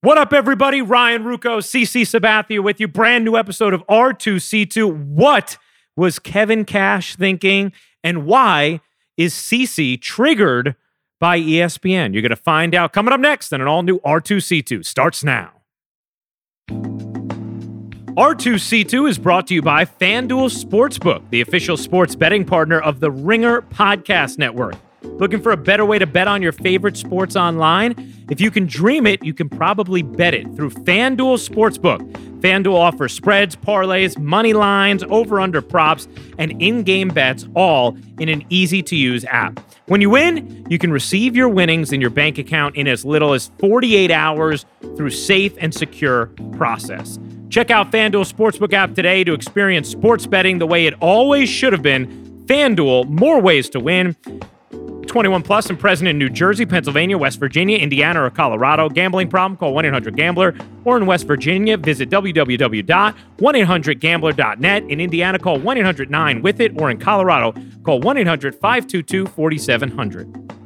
What up, everybody? Ryan Ruocco, CC Sabathia with you. Brand new episode of R2C2. What was Kevin Cash thinking, and why is CC triggered by ESPN? You're going to find out coming up next on an all new R2C2. Starts now. R2C2 is brought to you by FanDuel Sportsbook, the official sports betting partner of the Ringer Podcast Network. Looking for a better way to bet on your favorite sports online? If you can dream it, you can probably bet it through FanDuel Sportsbook. FanDuel offers spreads, parlays, money lines, over under props, and in game bets all in an easy to use app. When you win, you can receive your winnings in your bank account in as little as 48 hours through safe and secure process. Check out FanDuel Sportsbook app today to experience sports betting the way it always should have been. FanDuel, more ways to win. 21 plus and present in New Jersey, Pennsylvania, West Virginia, Indiana, or Colorado. Gambling problem? Call 1 800 Gambler. Or in West Virginia, visit www.1800Gambler.net. In Indiana, call 1 800 9 with it. Or in Colorado, call 1 800 522 4700.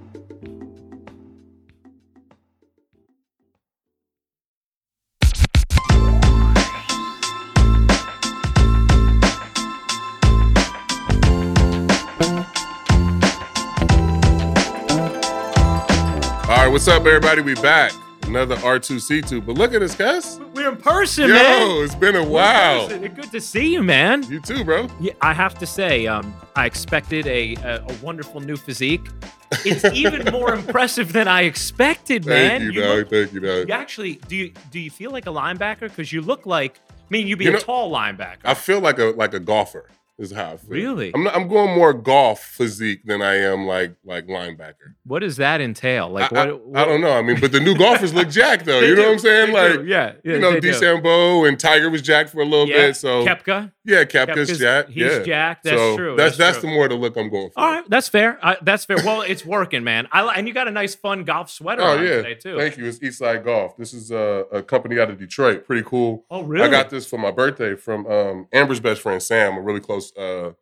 What's up, everybody? We back. Another R2C2. But look at us, Gus. We're in person, Yo, man. it's been a while. Good to see you, man. You too, bro. Yeah, I have to say, um, I expected a, a, a wonderful new physique. It's even more impressive than I expected, man. Thank you, dog. look- Thank you, dog. you actually do you do you feel like a linebacker? Because you look like I mean you'd be You a know- tall linebacker. I feel like a like a golfer. Is how I feel. Really? I'm not, I'm going more golf physique than I am like like linebacker. what does that entail? Like I, I- what, I don't know. I mean, but the new golfers look jacked though. You know do. what I'm saying? Like yeah, yeah, you know. DeChambeau and Tiger was jacked for a little yeah. bit. So Koepka, yeah, Koepka's, Koepka's- jacked. he's yeah. Jack. That's so true. That's That's true. the more the look I'm going for. All right, that's fair. I, that's fair. Well, it's working, man. I and you got a nice, fun golf sweater Oh on yeah, today too. thank you. It's Eastside Golf. This is a, a company out of Detroit. Pretty cool. Oh, really? I got this for my birthday from um, Amber's best friend Sam, a really close uh,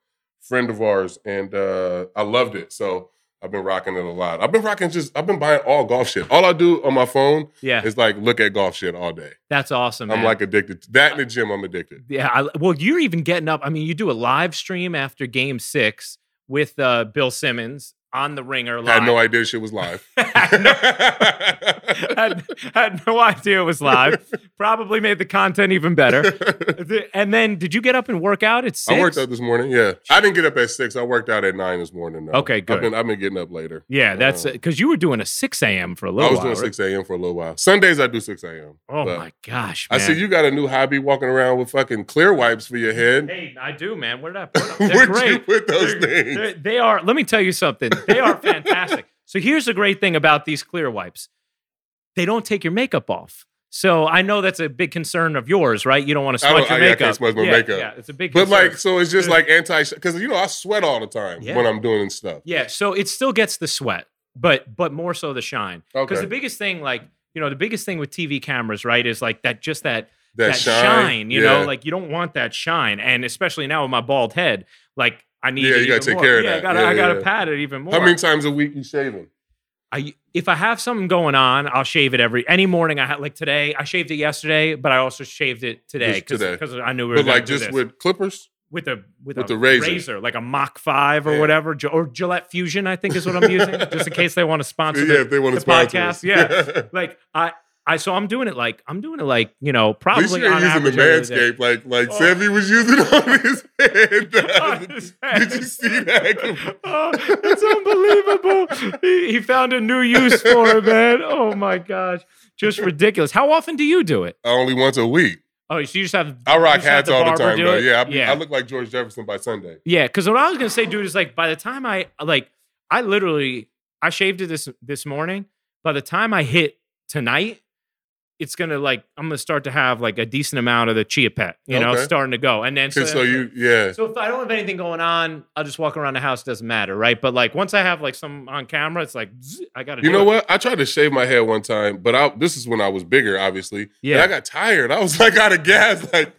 friend of ours, and uh, I loved it. So I've been rocking it a lot. I've been rocking just. I've been buying all golf shit. All I do on my phone yeah, is like look at golf shit all day. that's awesome. I'm like addicted. To that in the gym, I'm addicted. Yeah, I, well, you're even getting up. I mean, you do a live stream after Game Six with uh, Bill Simmons on the Ringer. Live. I had no idea shit was live. Had no- had, had no idea it was live. Probably made the content even better. And then, did you get up and work out at six? I worked out this morning. Yeah, I didn't get up at six. I worked out at nine this morning. Though. Okay, good. I've been I've been getting up later. Yeah, that's Um, because you were doing a six a.m. for a little while. I was while. doing right? six a.m. for a little while. Sundays I do six a.m. Oh my gosh! I see you got a new hobby walking around with fucking clear wipes for your head. Hey, I do, man. Where did I put them? Where'd you put those They're- things? they're- They are. Let me tell you something. They are fantastic. so here's the great thing about these clear wipes: they don't take your makeup off. So I know that's a big concern of yours, right? You don't want to I smudge your I- I makeup. can't smudge my yeah, makeup. Yeah, it's a big. But concern. like, so it's just like anti because you know I sweat all the time Yeah. when I'm doing stuff. Yeah, so it still gets the sweat, but but more so the shine. Because Okay. the biggest thing, like you know, the biggest thing with TV cameras, right, is like that just that That, that, shine, shine. You know, like you don't want that shine, and especially now with my bald head, like I need. Yeah, it you gotta take more. care of yeah, I that. gotta, Yeah, I gotta yeah. pat it even more. how many times a week you shaving? I if I have something going on, I'll shave it every any morning. I had like today, I shaved it yesterday, but I also shaved it today because I knew we were But like just with clippers? with a with, with a the razor. like a Mach Five or Yeah. whatever, or Gillette Fusion, I think is what I'm using, just in case they want to sponsor Yeah, the, if they want the to sponsor podcast. us. Yeah, like I. I so I'm doing it like I'm doing it like you know probably you're on using the average every day. manscape like like Oh. Sammy was using on his head. His. Did you see that? Oh, it's unbelievable. He, he found a new use for it, man. Oh my gosh. Just ridiculous. How often do you do it? Uh, only once a week. Oh, so you just have I rock hats the all the time though. Yeah, I, yeah. I look like George Jefferson by Sunday. Yeah, because what I was gonna say, dude, is like by the time I like I literally I shaved it this this morning. By the time I hit tonight, it's gonna like I'm gonna start to have like a decent amount of the chia pet, you know, Okay. starting to go. And then so, So, you yeah. so if I don't have anything going on, I'll just walk around the house. Doesn't matter, right? But like once I have like some on camera, it's like zzz, I gotta. You do know it. what? I tried to shave my head one time, but I this is when I was bigger, obviously. Yeah. And I got tired. I was like out of gas. Like,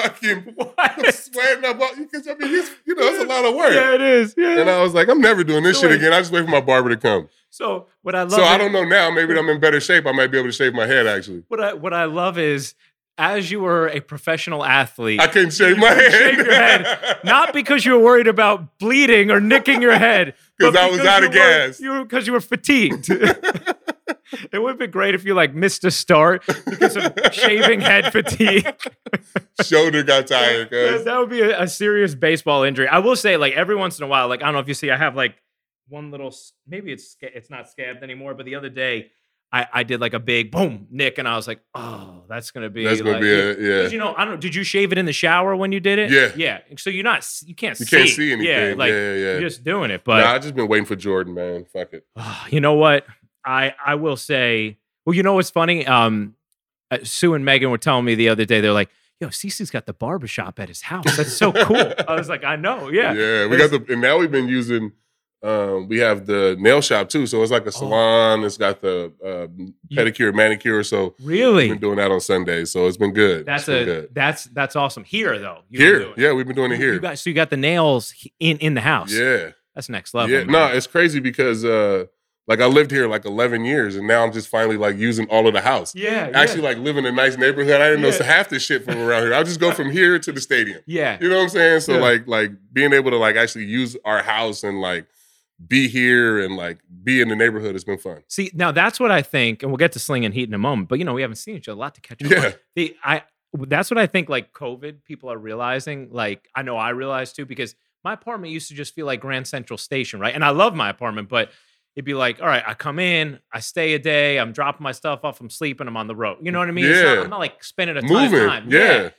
fucking What? sweating up. Because I mean, he's, you know, it's a lot of work. Yeah, it is. Yeah. And I was like, I'm never doing this So shit wait. again. I just wait for my barber to come. so what I love. So I don't know now. Maybe I'm in better shape. I might be able to shave my head. Actually, What I what I love is as you were a professional athlete, I couldn't shave my head. shave your head. not because you were worried about bleeding or nicking your head, because I was out of were- gas. You because you were fatigued. it would have been great if you like missed a start because of shaving head fatigue. Shoulder got tired. that, Cause that would be a, a serious baseball injury. I will say, like every once in a while, like I don't know if you see, I have like one little, maybe it's it's not scabbed anymore, but the other day. I, I did like a big boom nick and I was like, oh, that's gonna be that's gonna like, be a yeah. you know, I don't. Did you shave it in the shower when you did it? Yeah. yeah. So you're not. You can't. You see. can't see anything. Yeah, like yeah, yeah. you're just doing it. But nah, I just been waiting for Jordan, man. Fuck it. you know what? I I will say. Well, you know what's funny? Um, uh, Sue and Megan were telling me the other day. They're like, "Yo, Cece's got the barbershop at his house. That's so cool." I was like, "I know. Yeah, Yeah, we got the and now we've been using um we have the nail shop too. So it's like a salon. It's got the uh, pedicure, manicure. So we've really." been doing that on Sundays. So it's been good. That's been a good. that's that's awesome. Here though, Here. doing. Yeah, we've been doing it here. You got so you got the nails in in the house. yeah. that's next level. Yeah. man. No, it's crazy because uh like I lived here like 11 years and now I'm just finally like using all of the house. yeah, Actually, like living in a nice neighborhood. I didn't know Yeah. half this shit from around here. I'll just go from here to the stadium. yeah, You know what I'm saying? So Yeah. like like being able to like actually use our house and like be here and like be in the neighborhood has been fun. See, now that's what I think, and we'll get to Slinging Heat in a moment. But you know, we haven't seen each other a lot to catch up. Yeah. The I that's what I think. Like COVID, people are realizing. Like I know I realized too because my apartment used to just feel like Grand Central Station, right? And I love my apartment, but it'd be like, all right, I come in, I stay a day, I'm dropping my stuff off, I'm sleeping, I'm on the road. You know what I mean? It's not, Yeah. I'm not like spending a ton of time. Yeah.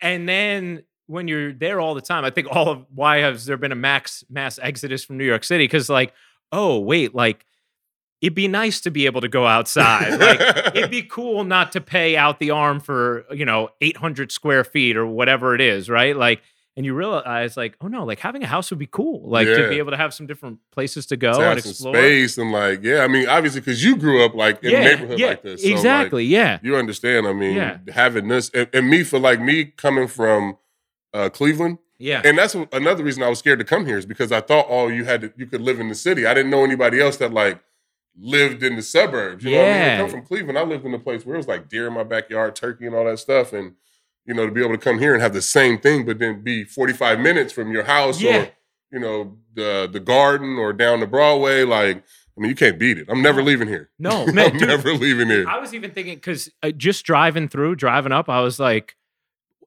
And then when you're there all the time, I think all of why has there been a max mass exodus from New York City? Because like, oh wait, like it'd be nice to be able to go outside. Like it'd be cool not to pay out the arm for you know 800 square feet or whatever it is, right? Like. And you realize, like, oh no, like having a house would be cool, like to be able to have some different places to go to and explore. space and like, yeah, I mean, obviously because you grew up like in a neighborhood like this. So, like, exactly. yeah, you understand. I mean, Yeah. having this and, and me for like me coming from uh, Cleveland, yeah, and that's what- another reason I was scared to come here is because I thought, oh, you had to, you could live in the city. I didn't know anybody else that like lived in the suburbs. You know what I mean? Yeah. I come from Cleveland. I lived in a place where it was like deer in my backyard, turkey, and all that stuff, and you know to be able to come here and have the same thing, but then be forty five minutes from your house Yeah. or you know the the garden or down the Broadway, like. I mean, you can't beat it. I'm never leaving here. no, man, I'm dude, never leaving here. I was even thinking because uh, just driving through, driving up, I was like,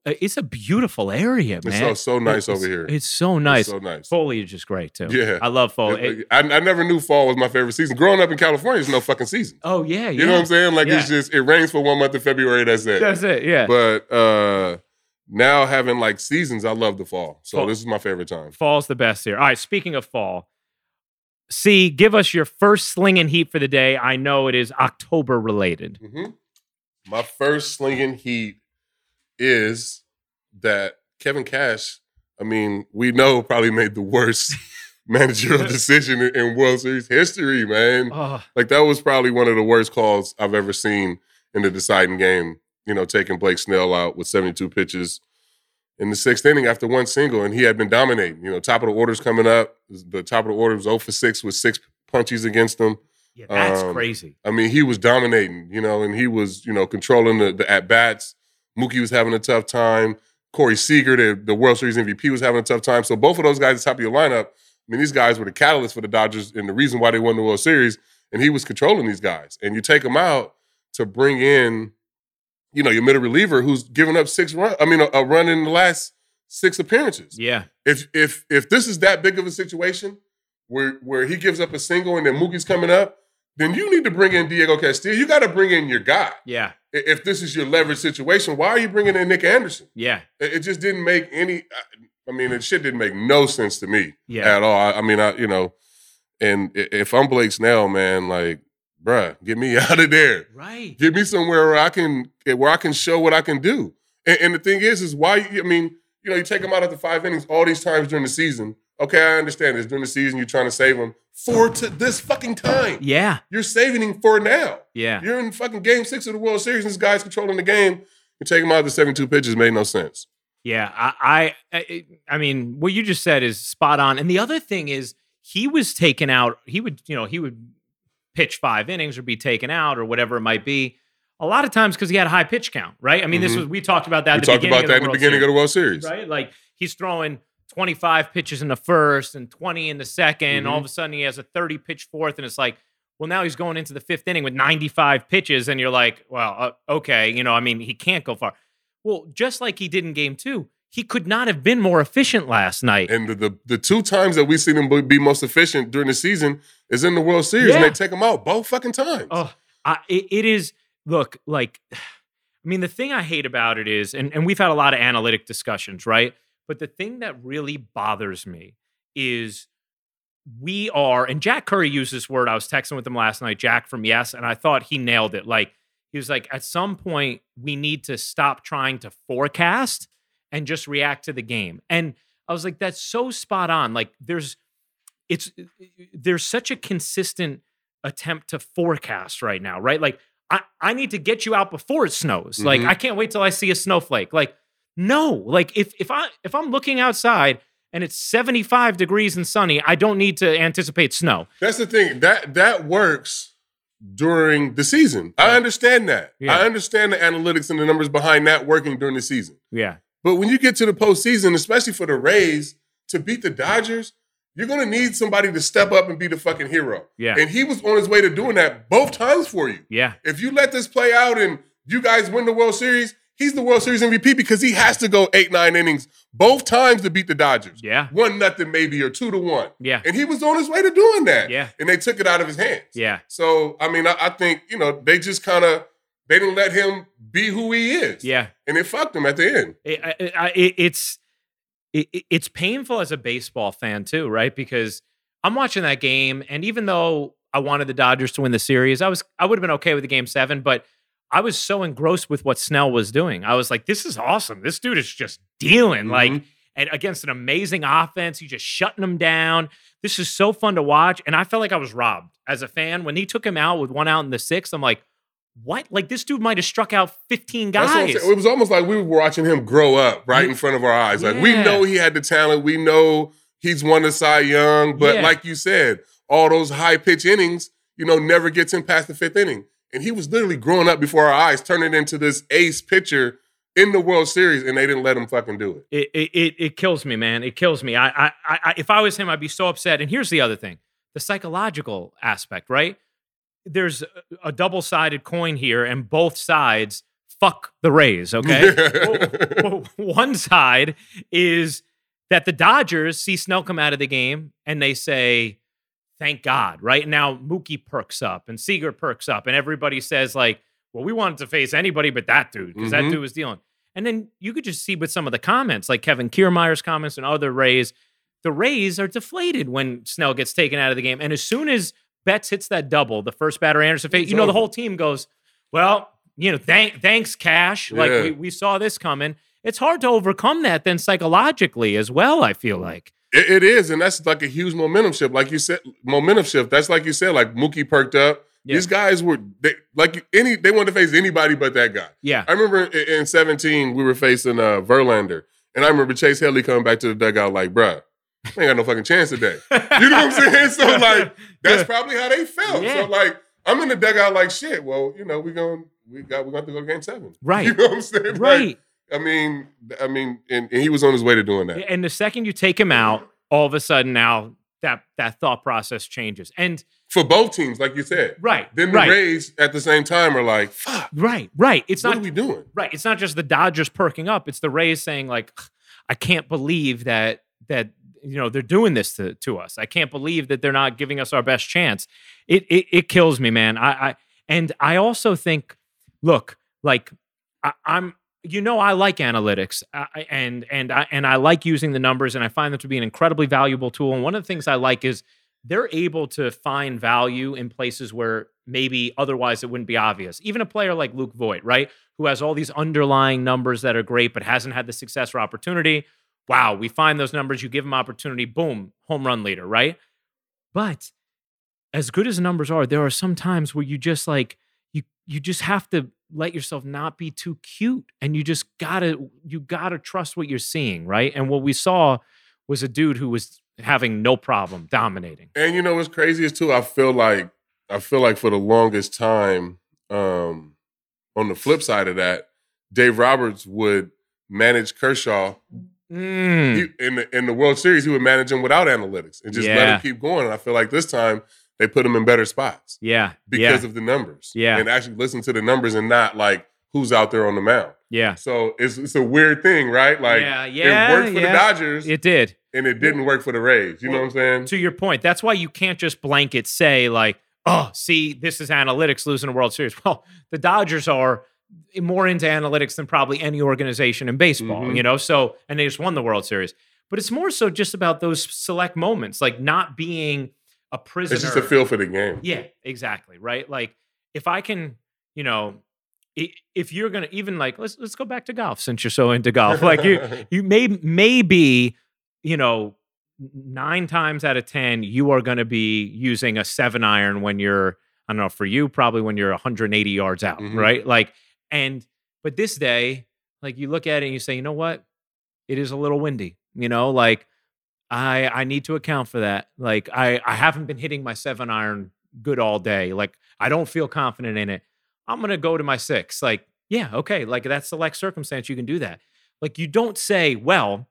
it's a beautiful area, It's man. so so nice It's- over here. It's so nice. It's so nice. Foliage is great too. Yeah. I love It- I, I never knew fall was my favorite season. Growing up in California, there's no fucking season. oh yeah, yeah. You know what I'm saying? Like it's just it rains for one month in February. That's it. That's it. Yeah. But uh now having like seasons, I love the fall. So Fall. this is my favorite time. Fall's the best here. All right. Speaking of fall, see, give us your first slinging heat for the day. I know it is October related. hmm My first slinging heat is that Kevin Cash. I mean, we know probably made the worst managerial decision in, World Series history, man. Oh, Like that was probably one of the worst calls I've ever seen in the deciding game. You know, taking Blake Snell out with 72 pitches in the sixth inning after one single, and he had been dominating. You know, top of the orders coming up. The top of the order was 0 for 6 with six punches against him. yeah, that's Um, crazy. I mean, he was dominating, you know, and he was, you know, controlling the, the at bats. Mookie was having a tough time. Corey Seager, the, the World Series MVP, was having a tough time. So both of those guys at the top of your lineup, I mean, these guys were the catalyst for the Dodgers and the reason why they won the World Series. And he was controlling these guys. And you take them out to bring in, you know, your middle reliever who's given up six runs. I mean, a, a run in the last six appearances Yeah. if if if this is that big of a situation where where he gives up a single and then Mookie's coming up, then you need to bring in Diego Castillo. You got to bring in your guy. Yeah. If this is your leverage situation, why are you bringing in Nick Anderson? Yeah. It, just didn't make any. I mean, it shit didn't make no sense to me Yeah. at all. I, I mean, I you know, and if I'm Blake Snell, man, like, bruh, get me out of there. Right. Get me somewhere where I can where I can show what I can do. And, and the thing is, is why I mean, you know, you take them out after five innings all these times during the season. Okay, I understand this. During the season, you're trying to save him for to this fucking time. Yeah. You're saving him for now. Yeah. You're in fucking game six of the World Series, and this guy's controlling the game. You take him out of the 72 pitches, made no sense. Yeah, I, I, I, mean, what you just said is spot on. And the other thing is, he was taken out. He would, you know, he would pitch five innings or be taken out or whatever it might be. A lot of times because he had a high pitch count, right? I mean, this Mhm. was we talked about that. We at the talked about that in the beginning Series, of the World Series. right? Like he's throwing 25 pitches in the first and 20 in the 2nd All Mhm. of a sudden, he has a 30 pitch fourth, and it's like, well, now he's going into the fifth inning with 95 pitches, and you're like, well, uh, okay, you know, I mean, he can't go far. Well, just like he did in game two, he could not have been more efficient last night. And the, the the two times that we've seen him be- most efficient during the season is in the World Series, and they take him out both fucking times. Oh, I, it, it is. Look, like, I mean, the thing I hate about it is, and, and we've had a lot of analytic discussions, right? But the thing that really bothers me is we are, and Jack Curry used this word. I was texting with him last night, Jack from Yes, and I thought he nailed it. Like, he was like, at some point, we need to stop trying to forecast and just react to the game. And I was like, that's so spot on. Like, there's, it's, there's such a consistent attempt to forecast right now, right? Like, I, I need to get you out before it snows. Like, Mhm. I can't wait till I see a snowflake. Like, no, like if if I if I'm looking outside and it's 75 degrees and sunny, I don't need to anticipate snow. That's the thing. That that works during the season. I understand that. Yeah. I understand the analytics and the numbers behind that working during the season. Yeah. But when you get to the postseason, especially for the Rays, to beat the Dodgers, you're gonna need somebody to step up and be the fucking hero. Yeah. And he was on his way to doing that both times for you. Yeah. If you let this play out and you guys win the World Series, he's the World Series MVP because he has to go eight, nine innings both times to beat the Dodgers. Yeah. One nothing maybe or two to one. Yeah. And he was on his way to doing that. Yeah. And they took it out of his hands. Yeah. So I mean, I, I think, you know, they just kind of they didn't let him be who he is. Yeah. And it fucked him at the end. It, I- it, it's it, it- it's painful as a baseball fan too, right? Because I'm watching that game, and even though I wanted the Dodgers to win the series, I was I would have been okay with the game seven, but I was so engrossed with what Snell was doing. I was like, this is awesome. This dude is just dealing like Mhm. and against an amazing offense. He's just shutting them down. This is so fun to watch. And I felt like I was robbed as a fan. When he took him out with one out in the sixth, I'm like, what? Like this dude might have struck out 15 That's what I'm guys. It was almost like we were watching him grow up right in front of our eyes. Like we know he had the talent. We know he's won the Cy Young. But Yeah. like you said, all those high pitch innings, you know, never gets him past the fifth inning. And he was literally growing up before our eyes, turning into this ace pitcher in the World Series, and they didn't let him fucking do it. it, it it kills me, man. It kills me. I, I I if I was him, I'd be so upset. And here's the other thing: the psychological aspect, right? There's a, a double sided coin here, and both sides fuck the Rays. Okay, Well, one side is that the Dodgers see Snell come out of the game and they say, "Thank God!" Right now, Mookie perks up and Seager perks up, and everybody says like, "Well, we wanted to face anybody but that dude because that Mhm. dude was dealing." And then you could just see with some of the comments, like Kevin Kiermaier's comments and other Rays, the Rays are deflated when Snell gets taken out of the game. And as soon as Betts hits that double, the first batter Anderson face, you know, the whole team goes, "Well, you know, thank, thanks, Cash. Like we, we saw this coming." It's hard to overcome that then psychologically as well. I feel like. It, it is, and that's like a huge momentum shift. Like you said, momentum shift. That's like you said, like Mookie perked up. Yeah. These guys were they, like any. They wanted to face anybody but that guy. Yeah. I remember in, in 17, we were facing uh, Verlander. And I remember Chase Headley coming back to the dugout like, bruh, we ain't got no fucking chance today. You know what I'm saying? So, like, that's Yeah. probably how they felt. Yeah. So, like, I'm in the dugout like, shit, well, you know, we going we got, we're going to go to game seven. Right. You know what I'm saying? Like, right. I mean, I mean, and, and he was on his way to doing that. And the second you take him out, all of a sudden now that that thought process changes. And For both teams, like you said. right, Then the right, Rays at the same time are like, fuck, right, right. It's not what are we doing? right. It's not just the Dodgers perking up. It's the Rays saying like, I can't believe that that you know they're doing this to to us. I can't believe that they're not giving us our best chance. It it, it kills me, man. I, I and I also think, look, like I, I'm. You know, I like analytics, uh, and and I and I like using the numbers, and I find them to be an incredibly valuable tool. And one of the things I like is they're able to find value in places where maybe otherwise it wouldn't be obvious. Even a player like Luke Voit, right, who has all these underlying numbers that are great, but hasn't had the success or opportunity. Wow, we find those numbers, you give him opportunity, boom, home run leader, right? But as good as the numbers are, there are some times where you just like you you just have to let yourself not be too cute and you just gotta you gotta trust what you're seeing right and what we saw was a dude who was having no problem dominating And you know what's crazy is too. I feel like I feel like for the longest time, um, on the flip side of that, Dave Roberts would manage Kershaw Mm, he, in the in the World Series. He would manage him without analytics and just let him keep going. And I feel like this time they put them in better spots yeah because yeah of the numbers. Yeah. and actually listen to the numbers and not like who's out there on the mound. yeah So it's it's a weird thing, right? Like yeah yeah it worked for yeah. the Dodgers it did and it didn't work for the Rays. You know what I'm saying? to your point, that's why you can't just blanket say like, "Oh, see, this is analytics losing a World Series." Well, the Dodgers are more into analytics than probably any organization in baseball, Mhm. you know. So, and they just won the World Series, but it's more so just about those select moments, like not being a prisoner. It's just a feel for the game. Yeah, exactly. Right. Like if I can, you know, if you're gonna even like let's let's go back to golf since you're so into golf. Like you you may maybe you know nine times out of ten you are going to be using a seven iron when you're I don't know for you probably when you're 180 yards out, Mhm. right? Like and but this day, like you look at it and you say, you know what, it is a little windy, you know, like. I I need to account for that. Like I I haven't been hitting my seven iron good all day. Like I don't feel confident in it. I'm gonna go to my six. Like yeah, okay. Like that's the select circumstance. You can do that. Like you don't say, well,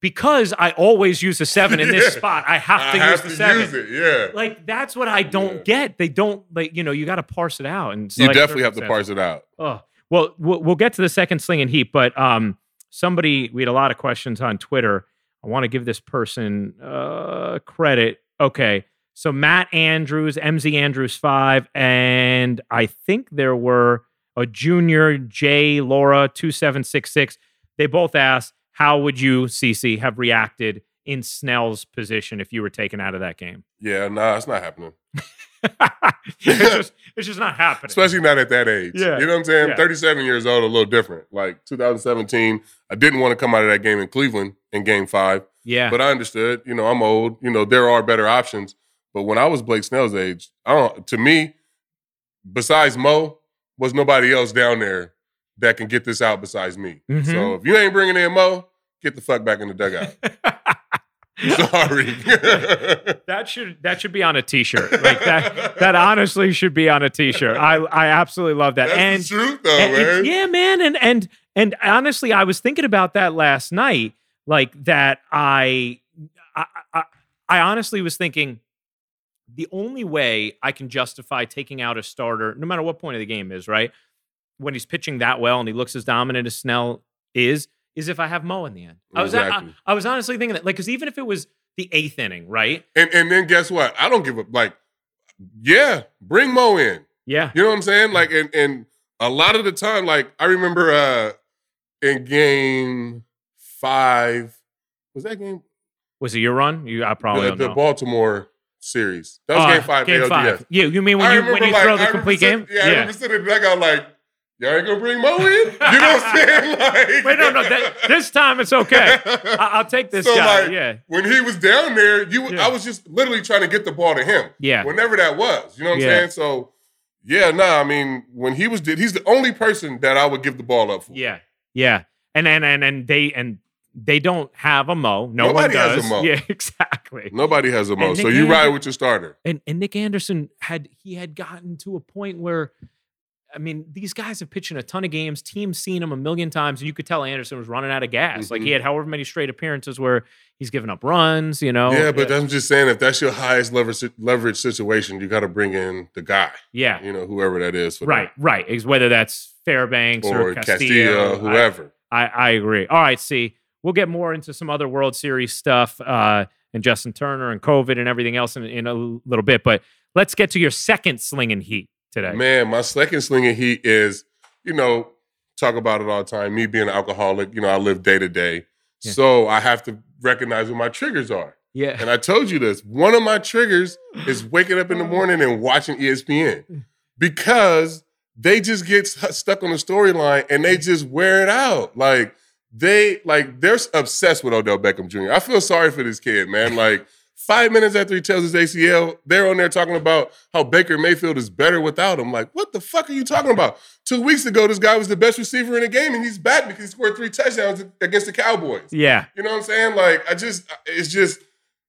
because I always use a seven in this Yeah. spot, I have I to have use to seven. use it. Yeah, Like that's what I don't Yeah. get. They don't like you know you got to parse it out and you definitely have to parse it out. Oh, well, we'll we'll get to the second slinging heat, but um, somebody we had a lot of questions on Twitter. I want to give this person uh credit. Okay, so Matt Andrews, MZ Andrews five, and I think there were a junior J Laura two seven six six. They both asked, "How would you, CC, have reacted in Snell's position if you were taken out of that game?" Yeah, nah, it's not happening. it's just it's just not happening. Especially not at that age. Yeah. You know what I'm saying? Yeah. 37 years old, a little different. Like 2017, I didn't want to come out of that game in Cleveland in game five, yeah, but I understood, you know, I'm old. You know, there are better options. But when I was Blake Snell's age, I don't, to me, besides Mo, was nobody else down there that can get this out besides me. Mhm. So if you ain't bringing in Mo, get the fuck back in the dugout. Sorry. That should that should be on a t-shirt. Like that that honestly should be on a t-shirt. I I absolutely love that. That's and truth, though, and man. yeah, man, and and and honestly, I was thinking about that last night. Like that, I I I, I honestly was thinking the only way I can justify taking out a starter, no matter what point of the game is, right? When he's pitching that well and he looks as dominant as Snell is, is if I have Mo in the end. I was I, Exactly. I was honestly thinking that, like, because even if it was the eighth inning, right? And and then guess what? I don't give up. like. Yeah, bring Mo in. Yeah, You know what I'm saying? Like, and and a lot of the time, like I remember uh in game five, was that game was it your run? You, I probably the, the. Baltimore series? That was Uh, game five. Game ALDS. five. Yeah, you mean when I you when you like, throw I the remember complete sitting- game? Yeah, I remember sitting in the dugout like, y'all ain't gonna bring Mo in. You know what I'm saying? Like, Wait, no, no. That, this time it's okay. I, I'll take this So, guy. like, yeah, when he was down there, you Yeah. I was just literally trying to get the ball to him. yeah, Whenever that was. You know what I'm saying? So yeah, nah, I mean, when he was did he's the only person that I would give the ball up for. yeah, yeah. And and and and they and they don't have a Mo. No Nobody one has does. a Mo. Yeah, exactly. Nobody has a Mo. And So Nick you ride with your starter. And and Nick Anderson had he had gotten to a point where. I mean, these guys have pitched in a ton of games. Teams seen him a million times, and you could tell Anderson was running out of gas. Like he Mhm. had however many straight appearances where he's giving up runs. You know, yeah, but I'm just saying if that's your highest leverage leverage situation, you got to bring in the guy. yeah, You know, whoever that is. Right, right. Ex- Whether that's Fairbanks or, Or Castillo, Castillo, I- whoever. I, I agree. All right, see, we'll get more into some other World Series stuff uh, and Justin Turner and COVID and everything else in, in a little bit. But let's get to your second slinging heat today. Man, my second slinging heat is, you know, talk about it all the time. Me being an alcoholic, you know, I live day to day. Yeah. So I have to recognize what my triggers are. Yeah, And I told you this. One of my triggers is waking up in the morning and watching ESPN because they just get stuck on the storyline and they just wear it out. Like they like they're obsessed with Odell Beckham Jr. I feel sorry for this kid, man. Like Five minutes after he tells his ACL, they're on there talking about how Baker Mayfield is better without him. Like, what the fuck are you talking about? Two weeks ago, this guy was the best receiver in the game, and he's back because he scored three touchdowns against the Cowboys. Yeah. You know what I'm saying? Like, I just, it's just,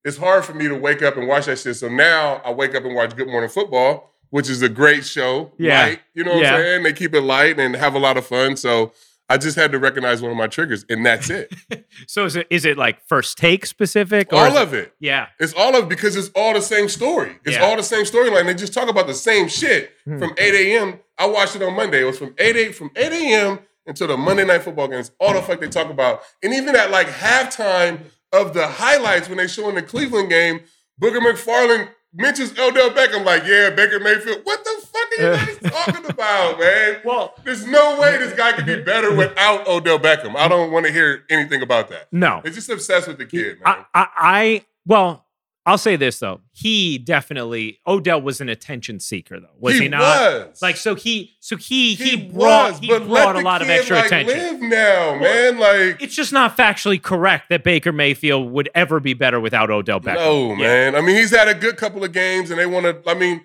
it's hard for me to wake up and watch that shit. So now I wake up and watch Good Morning Football, which is a great show. Yeah. Light, you know what Yeah. I'm saying? They keep it light and have a lot of fun. So I just had to recognize one of my triggers, and that's it. So is it is it like first take specific? Or all is it- of it. Yeah. It's all of because it's all the same story. It's Yeah. all the same storyline. They just talk about the same shit Hmm. from 8 a.m. I watched it on Monday. It was from 8 8 from 8 a.m. until the Monday night football games. All the fuck they talk about. And even at like halftime of the highlights when they show in the Cleveland game, Booger McFarland mentions Odell Beckham, like, yeah, Baker Mayfield. What the fuck are you guys talking about, man? Well, There's no way this guy could be better without Odell Beckham. I don't want to hear anything about that. no. They're just obsessed with the kid, man. I, I, I well, I'll say this though. He definitely Odell was an attention seeker though, was he, not? Was. Like so he so he he, he, brought was, he brought a lot of extra like, attention. Live now, man. Like It's just not factually correct that Baker Mayfield would ever be better without Odell Beckham. no, Yeah. man. I mean, he's had a good couple of games, and they want to. I mean,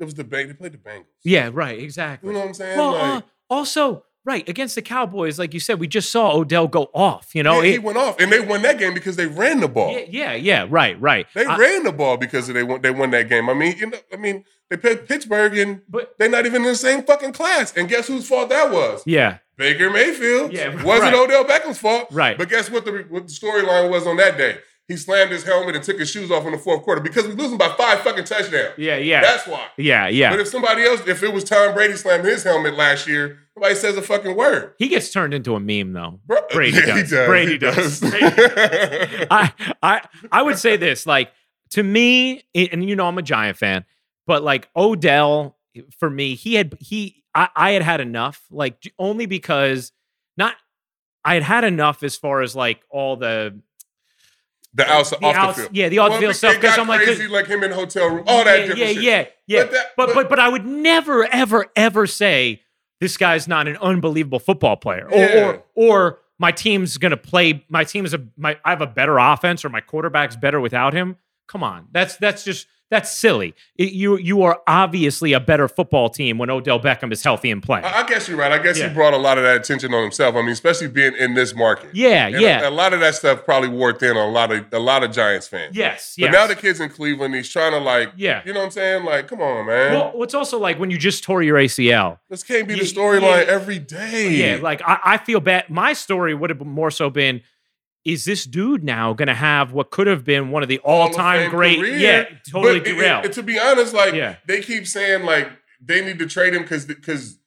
it was the Bang. They played the Bengals. Yeah, right, exactly. You know what I'm saying? well, like, uh, also, right, against the Cowboys, like you said, we just saw Odell go off, you know? yeah, he It- went off, and they won that game because they ran the ball. yeah, yeah, yeah, right, right. They I- ran the ball because they won. They won that game. I mean, you know, I mean, they played Pittsburgh, and but they're not even in the same fucking class. And guess whose fault that was? yeah, Baker Mayfield. Yeah, wasn't right. Odell Beckham's fault. Right. But guess what the what the storyline was on that day? He slammed his helmet and took his shoes off in the fourth quarter because we're losing by five fucking touchdowns. yeah, yeah. That's why. yeah, yeah. But if somebody else, if it was Tom Brady slamming his helmet last year, nobody says a fucking word. He gets turned into a meme though. Bro, Brady Yeah, he does. Brady he does. I, I, I would say this, like to me, and you know I'm a Giant fan, but like Odell, for me, he had he, I, I had had enough, like only because not, I had had enough as far as like all the the outside, the off outs- the field. yeah, the off the Well, field stuff. Because I'm like, crazy, like him in hotel room, all that yeah, yeah, yeah, yeah. But that- but- but but I would never, ever, ever say this guy's not an unbelievable football player, or Yeah. or, or my team's gonna play. My team is a my. I have a better offense, or my quarterback's better without him. Come on, that's that's just that's silly. It- you you are obviously a better football team when Odell Beckham is healthy and playing. I, I guess you're right. I guess Yeah. he brought a lot of that attention on himself. I mean, especially being in this market. yeah, And yeah, A, lot of that stuff probably wore thin on a lot of a lot of Giants fans. yes, But yes. now the kid's in Cleveland. He's trying to like, Yeah. you know what I'm saying? Like, come on, man. well, it's also like when you just tore your ACL. this can't be the storyline yeah. every day. Yeah, like I, I feel bad. My story would have more so been: Is this dude now going to have what could have been one of the all-time great? career. Yeah, totally But it- derailed. it- to be honest, like Yeah. they keep saying like they need to trade him because because.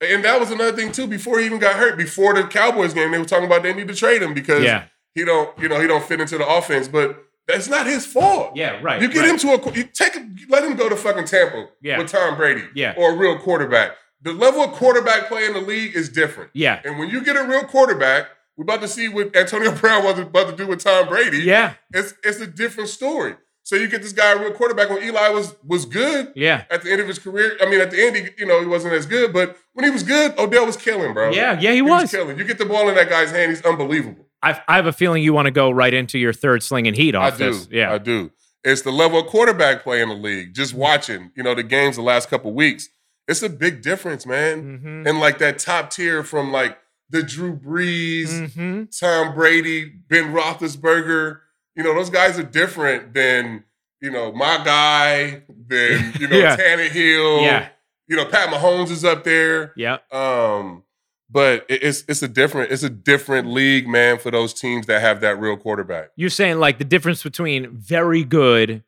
And that was another thing too. Before he even got hurt, before the Cowboys game, they were talking about they need to trade him because yeah, he don't, you know, he don't fit into the offense. But that's not his fault. yeah, right. You get right. him to a, you take, let him go to fucking Tampa Yeah. with Tom Brady, Yeah. or a real quarterback. The level of quarterback play in the league is different. Yeah, And when you get a real quarterback, we're about to see what Antonio Brown was about to do with Tom Brady. yeah, It's it's a different story. So you get this guy a real quarterback when Eli was was good yeah, at the end of his career. I mean, at the end, he, you know, he wasn't as good, but when he was good, Odell was killing, bro. yeah, yeah. He, he was. was killing. You get the ball in that guy's hand, he's unbelievable. I, I have a feeling you want to go right into your third slinging heat I off do. this. Yeah, I do. It's the level of quarterback play in the league. Just watching, you know, the games the last couple weeks. It's a big difference, man. Mhm. And like that top tier from like the Drew Brees, Mhm. Tom Brady, Ben Roethlisberger. You know, those guys are different than you know my guy, than you know Yeah. Tannehill. Yeah, You know, Pat Mahomes is up there. yeah, Um, but it's it's a different it's a different league, man, for those teams that have that real quarterback. you're saying like the difference between very good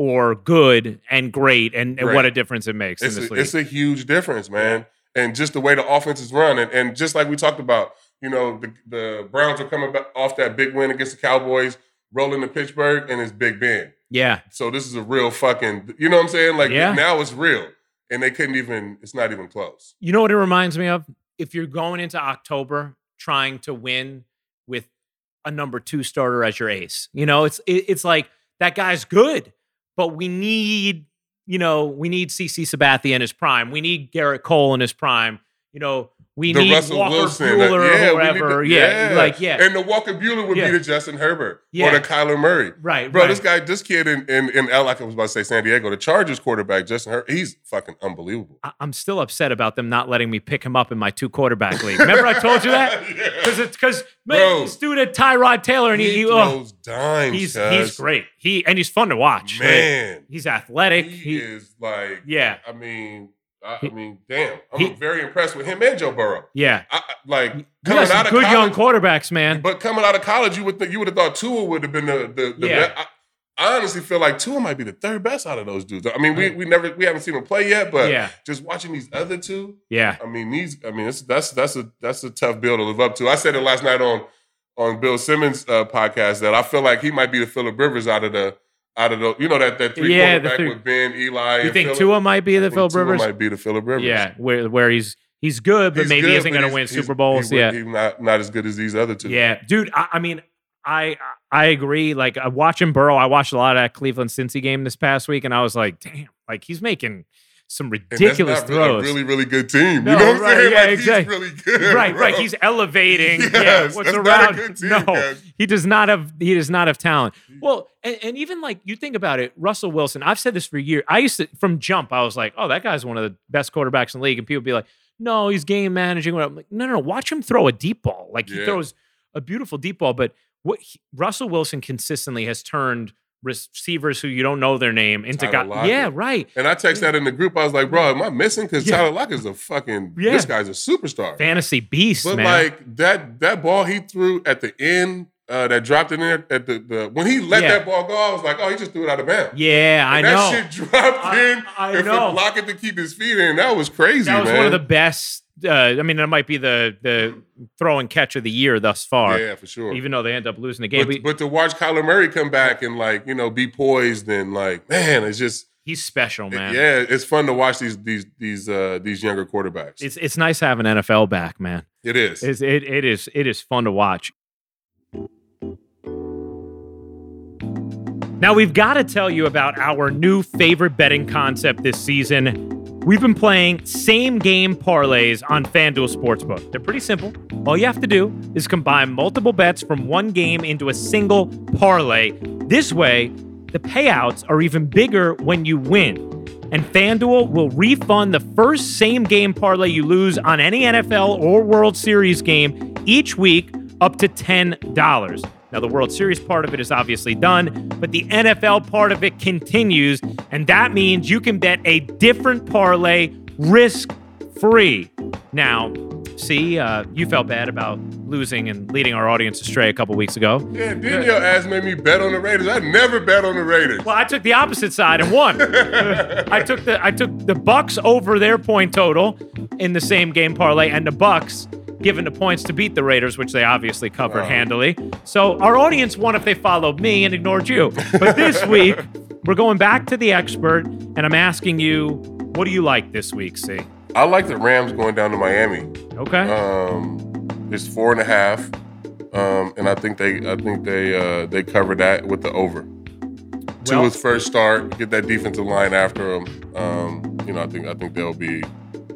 or good and great, and, and what a difference it makes It's in this a, league. it's a huge difference, man. And just the way the offense is run, and, and just like we talked about, you know, the, the Browns are coming back off that big win against the Cowboys, rolling to Pittsburgh, and it's Big Ben. yeah, So this is a real fucking, you know what I'm saying? Like Yeah. now it's real, and they couldn't even. It's not even close. You know what it reminds me of? If you're going into October trying to win with a number two starter as your ace, you know, it's it, it's like that guy's good, but we need, you know, we need CC Sabathia in his prime. We need Gerrit Cole in his prime. You know, we the need Russell Walker Wilson. uh, Buehler yeah, need whoever. the- yeah, like yeah, And the Walker Buehler would Yeah. be the Justin Herbert Yeah. or the Kyler Murray. right, Bro, right. this guy, this kid in, in, in L, like I was about to say San Diego, the Chargers quarterback, Justin Herbert, he's fucking unbelievable. I- I'm still upset about them not letting me pick him up in my two quarterback league. Remember I told you that? Yeah. Because it's because man, this dude had Tyrod Taylor and he, he he- oh, dimes. he's cuz. he's great. He and he's fun to watch. Man, he's athletic. he, He, is like, yeah, I mean, I, I mean, damn, I'm he- very impressed with him and Joe Burrow. yeah. I, like You coming out of good young quarterbacks, man. but coming out of college, you would think you would have thought Tua would have been the the, the Yeah. best. I, I honestly feel like Tua might be the third best out of those dudes. I mean, we we never we haven't seen him play yet, but Yeah. just watching these other two, Yeah, I mean, these. I mean, it's, that's that's a that's a tough bill to live up to. I said it last night on on Bill Simmons' uh, podcast that I feel like he might be the Philip Rivers out of the out of the you know that that three Yeah, the quarterback three- with Ben, Eli. you think Phillip? Tua might be the Philip Rivers? might be the Philip Rivers. Yeah, where where he's he's good, but He's maybe good, isn't going to win Super Bowls. he- yeah, he's not not as good as these other two. Yeah, dude. I, I mean, I I agree. Like uh, watching Burrow, I watched a lot of that Cleveland Cincy game this past week, and I was like, damn, like he's making some ridiculous that's not really throws. really, really good team. No, you know what I'm saying? yeah, like, exactly. He's really good. right, right. He's elevating. yeah, Yes, what's that's not a around? good team, no, guys. he does not have. He does not have talent. Well, and, and even like you think about it, Russell Wilson. I've said this for years. I used to from jump. I was like, oh, that guy's one of the best quarterbacks in the league, and people be like, no, he's game managing. I'm like, no, no, no. Watch him throw a deep ball. Like he Yeah. throws a beautiful deep ball. But what he, Russell Wilson consistently has turned receivers who you don't know their name into guys. Yeah, right. And I text that in the group. I was like, bro, am I missing? Because Yeah. Tyler Lockett's a fucking. Yeah. This guy's a superstar. Fantasy beast, but man. like that that ball he threw at the end, uh, that dropped in there at the, the when he let Yeah. that ball go, I was like, oh, he just threw it out of bounds. yeah, I And know. that shit dropped I- in. I and know. for Lockett to keep his feet in, that was crazy, that was man. one of the best. Uh, I mean, that might be the the throw and catch of the year thus far. yeah, for sure. Even though they end up losing the game, but, but but to watch Kyler Murray come back and like you know be poised and like man, it's just he's special, man. yeah, it's fun to watch these these these uh these younger quarterbacks. It's it's nice having NFL back, man. it is. It's, it it is it is fun to watch. Now we've got to tell you about our new favorite betting concept this season. We've been playing same game parlays on FanDuel Sportsbook. They're pretty simple. All you have to do is combine multiple bets from one game into a single parlay. This way, the payouts are even bigger when you win. And FanDuel will refund the first same game parlay you lose on any NFL or World Series game each week up to $10. Now, the World Series part of it is obviously done, but the NFL part of it continues. And that means you can bet a different parlay risk free. Now, see, uh, you felt bad about losing and leading our audience astray a couple weeks ago. yeah, didn't your ass make me bet on the Raiders? I never bet on the Raiders. Well, I took the opposite side and won. I took the I took the Bucs over their point total in the same game parlay, and the Bucs given the points to beat the Raiders, which they obviously covered Wow. handily. So our audience won if they followed me and ignored you. But this week we're going back to the expert, and I'm asking you, what do you like this week? See, I like the Rams going down to Miami. okay, Um, it's four and a half, um, and I think they I think they uh, they cover that with the over. To Well- his first start, get that defensive line after him. Um, you know, I think I think they'll be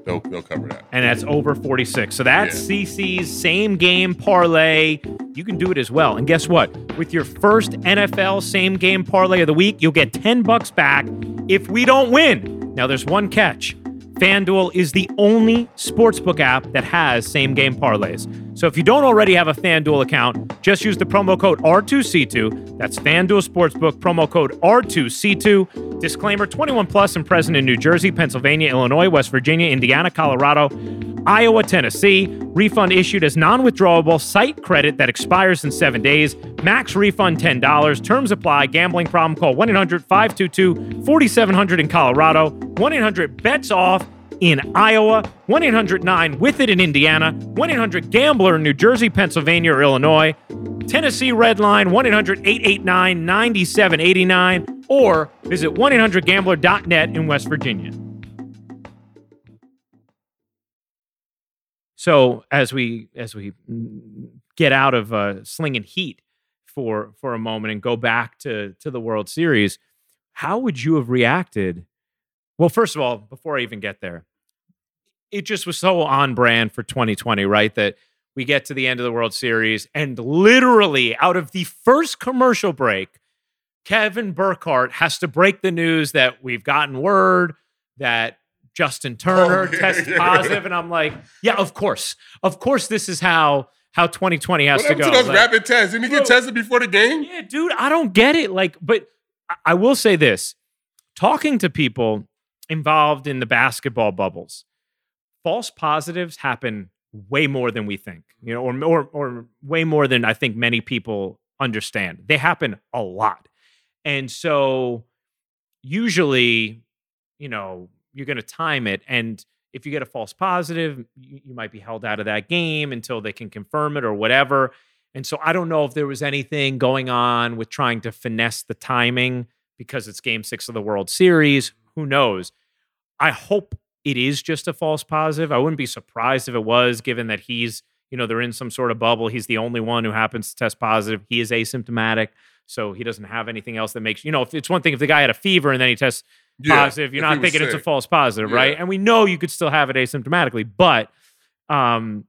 they'll they'll cover that. and that's over 46. So that's CC's same game parlay. You can do it as well. And guess what? With your first NFL same game parlay of the week, you'll get 10 bucks back if we don't win. Now there's one catch. FanDuel is the only sportsbook app that has same game parlays. So if you don't already have a FanDuel account, just use the promo code R2C2. That's FanDuel Sportsbook, promo code R2C2. Disclaimer 21 plus and present in New Jersey, Pennsylvania, Illinois, West Virginia, Indiana, Colorado, Iowa, Tennessee. Refund issued as non withdrawable site credit that expires in seven days. Max refund $10. Terms apply. Gambling problem? Call 1 800 522 4700 in Colorado, 1 800 bets off in Iowa, 1 800 9 with it in Indiana, 1 800 Gambler in New Jersey, Pennsylvania, or Illinois, Tennessee Red Line, 1 800 889 9789, or visit 1 800 Gambler.net in West Virginia. So as we as we get out of uh, slinging heat for for a moment and go back to to the World Series, how would you have reacted? Well, first of all, before I even get there, it just was so on brand for 2020, right? That we get to the end of the World Series and literally out of the first commercial break, Kevin Burkhardt has to break the news that we've gotten word that Justin Turner Oh, yeah, tested yeah. positive, and I'm like, yeah, of course, of course, this is how how 2020 has What to go. to those Like, rapid tests? Didn't he get Bro. tested before the game? yeah, dude, I don't get it. Like, but I will say this: talking to people involved in the basketball bubbles, false positives happen way more than we think. You know, or or or way more than I think many people understand. They happen a lot, and so usually, you know, you're going to time it and. If you get a false positive, you, you might be held out of that game until they can confirm it or whatever. And so I don't know if there was anything going on with trying to finesse the timing because it's game six of the World Series. Who knows? I hope it is just a false positive. I wouldn't be surprised if it was, given that he's, you know, they're in some sort of bubble. He's the only one who happens to test positive. He is asymptomatic. So he doesn't have anything else that makes, you know, if it's one thing if the guy had a fever and then he tests Yeah, positive, you're not thinking it's a false positive, Yeah. right? And we know you could still have it asymptomatically, but um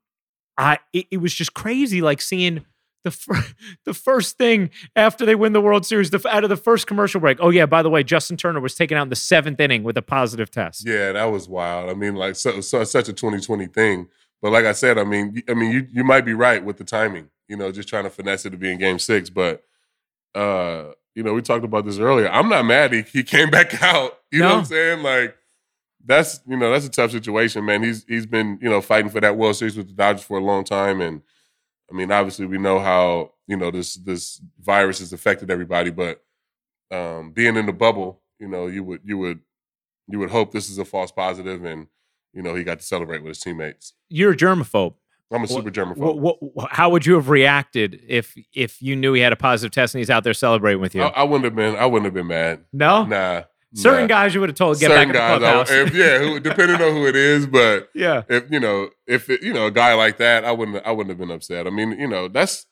I it, it was just crazy like seeing the fir- the first thing after they win the World Series, the, out of the first commercial break. Oh yeah, by the way, Justin Turner was taken out in the seventh inning with a positive test. Yeah, that was wild. I mean, like so, so such a 2020 thing. But like I said, I mean, I mean, you you might be right with the timing. You know, just trying to finesse it to be in Game Six. But uh, you know, we talked about this earlier. I'm not mad. He, he came back out. You know what I'm saying? Like that's you know that's a tough situation, man. He's he's been you know fighting for that World Series with the Dodgers for a long time, and I mean, obviously we know how you know this this virus has affected everybody, but um, being in the bubble, you know, you would you would you would hope this is a false positive, and you know he got to celebrate with his teammates. You're a germaphobe. I'm a super germaphobe. What, what, how would you have reacted if if you knew he had a positive test and he's out there celebrating with you? I, I wouldn't have been. I wouldn't have been mad. no, Nah. Certain nah. guys you would have told get Certain back in the clubhouse. if- yeah, who, depending on who it is, but yeah, if you know, if it, you know, a guy like that, I wouldn't. I wouldn't have been upset. I mean, you know, that's,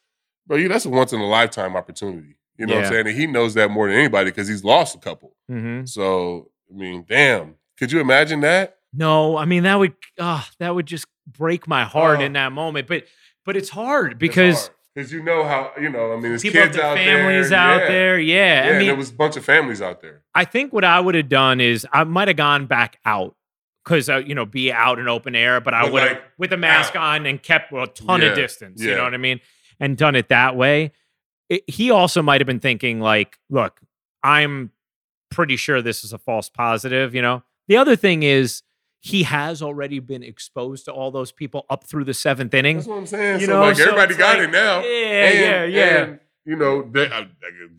bro, you that's a once in a lifetime opportunity. You know what I'm saying? And he knows that more than anybody because he's lost a couple. hmm So I mean, damn, could you imagine that? No, I mean that would ah that would just break my heart Oh. in that moment. But but it's hard because because you know how you know. I mean, there's people kids out families there, out yeah. there. Yeah, Yeah, I mean, there was a bunch of families out there. I think what I would have done is I might have gone back out because uh, you know be out in open air, but I would have like, with a mask on and kept a ton Yeah, of distance. You know what I mean? And done it that way. It, he also might have been thinking like, look, I'm pretty sure this is a false positive. You know, the other thing is he has already been exposed to all those people up through the seventh inning. That's what I'm saying. You so know, like so everybody got like- it now. Yeah, yeah, And- yeah. and, you know, they, I-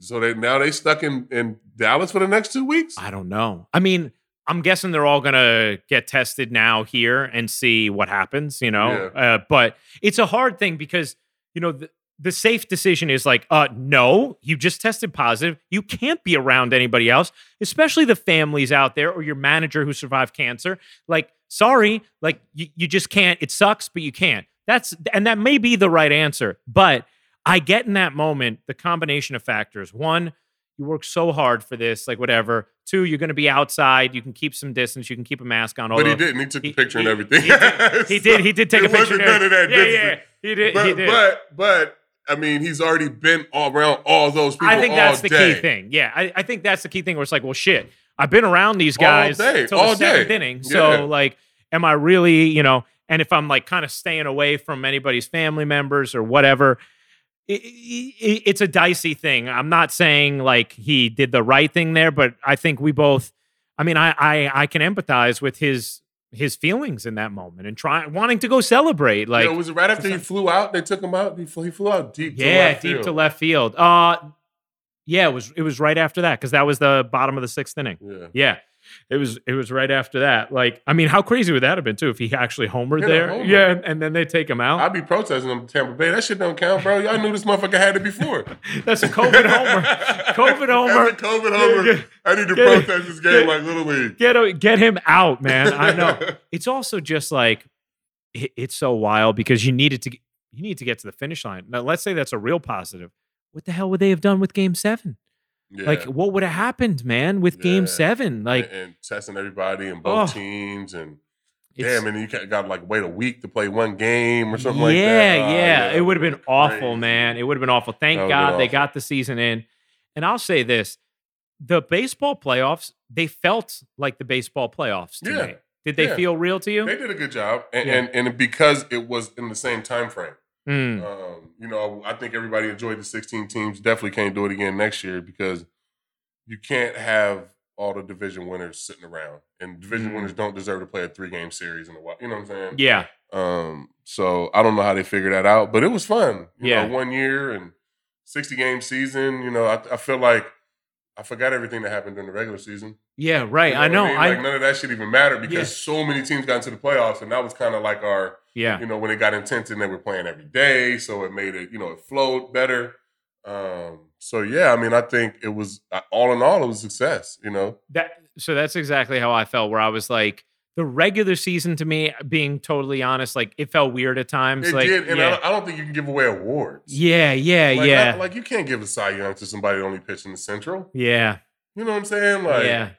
so they now they stuck in in Dallas for the next two weeks. I don't know. I mean, I'm guessing they're all gonna get tested now here and see what happens. You know, uh, but it's a hard thing because you know the, the safe decision is like, uh, no, you just tested positive. You can't be around anybody else, especially the families out there or your manager who survived cancer. Like, sorry, like you, you just can't. It sucks, but you can't. That's and that may be the right answer, but I get in that moment the combination of factors. One, you work so hard for this, like whatever. Two, you're going to be outside. You can keep some distance. You can keep a mask on. but he didn't. He took he- a picture and everything. He did. He did. He did take It a picture. wasn't none of that Yeah, yeah, distance. He did. but, he did. but but I mean, he's already been all around all those people. I think that's the day. key thing. Yeah, I, I think that's the key thing. Where it's like, well, shit, I've been around these guys All day, till all the seventh day. inning. So, Yeah. like, am I really, you know? And if I'm like kind of staying away from anybody's family members or whatever, i i it's a dicey thing. I'm not saying like he did the right thing there, but I think we both. I mean, I I, I can empathize with his his feelings in that moment and trying wanting to go celebrate. Like, you know, was it right after he flew out? They took him out. He flew, he flew out deep. to yeah, left deep field. to left field. Uh yeah, it was it was right after that because that was the bottom of the sixth inning. Yeah. Yeah. It was it was right after that. Like, I mean, how crazy would that have been too if he actually homered Hit there? homer. Yeah, and then they take him out. I'd be protesting him Tampa Bay. That shit don't count, bro. Y'all knew this motherfucker had it before. That's a COVID homer. COVID homer. That's a COVID homer. Get- I need to get- protest this game get- like Little League. Get get him out, man. I know. it's also just like it- it's so wild because you needed to get- you need to get to the finish line. Now, let's say that's a real positive. What the hell would they have done with Game Seven? Yeah. Like, what would have happened, man, with Game Seven? Like, and, and testing everybody and both Oh. teams and Damn, and you got to like wait a week to play one game or something like that. yeah, Ah, yeah. It would have been awful, crazy. man. It would have been awful. Thank God been they got the season in. And I'll say this the baseball playoffs, they felt like the baseball playoffs to Yeah. Did they Yeah. feel real to you? They did a good job, and, Yeah. and and because it was in the same time frame. Mm, Um, you know, I think everybody enjoyed the 16 teams. Definitely can't do it again next year because you can't have all the division winners sitting around, and division Mm. winners don't deserve to play a three game series in a while. You know what I'm saying? yeah. Um, so I don't know how they figured that out, but it was fun. You Yeah. know, one year and 60 game season. You know, I, I feel like I forgot everything that happened during the regular season. Yeah, right. You I what know. mean? I, like none of that shit even mattered because Yeah. so many teams got into the playoffs, and that was kind of like our yeah. you know, when it got intense and they were playing every day, so it made it, you know, it flowed better. Um, so yeah, I mean, I think it was uh, all in all, it was a success. You know, That so that's exactly how I felt where I was like the regular season to me, being totally honest, like it felt weird at times. it like did, and I, yeah. don't, I don't think you can give away awards. yeah, yeah, like, yeah. I- like you can't give a Cy Young to somebody that only pitched in the Central. yeah. You know what I'm saying? Like, yeah.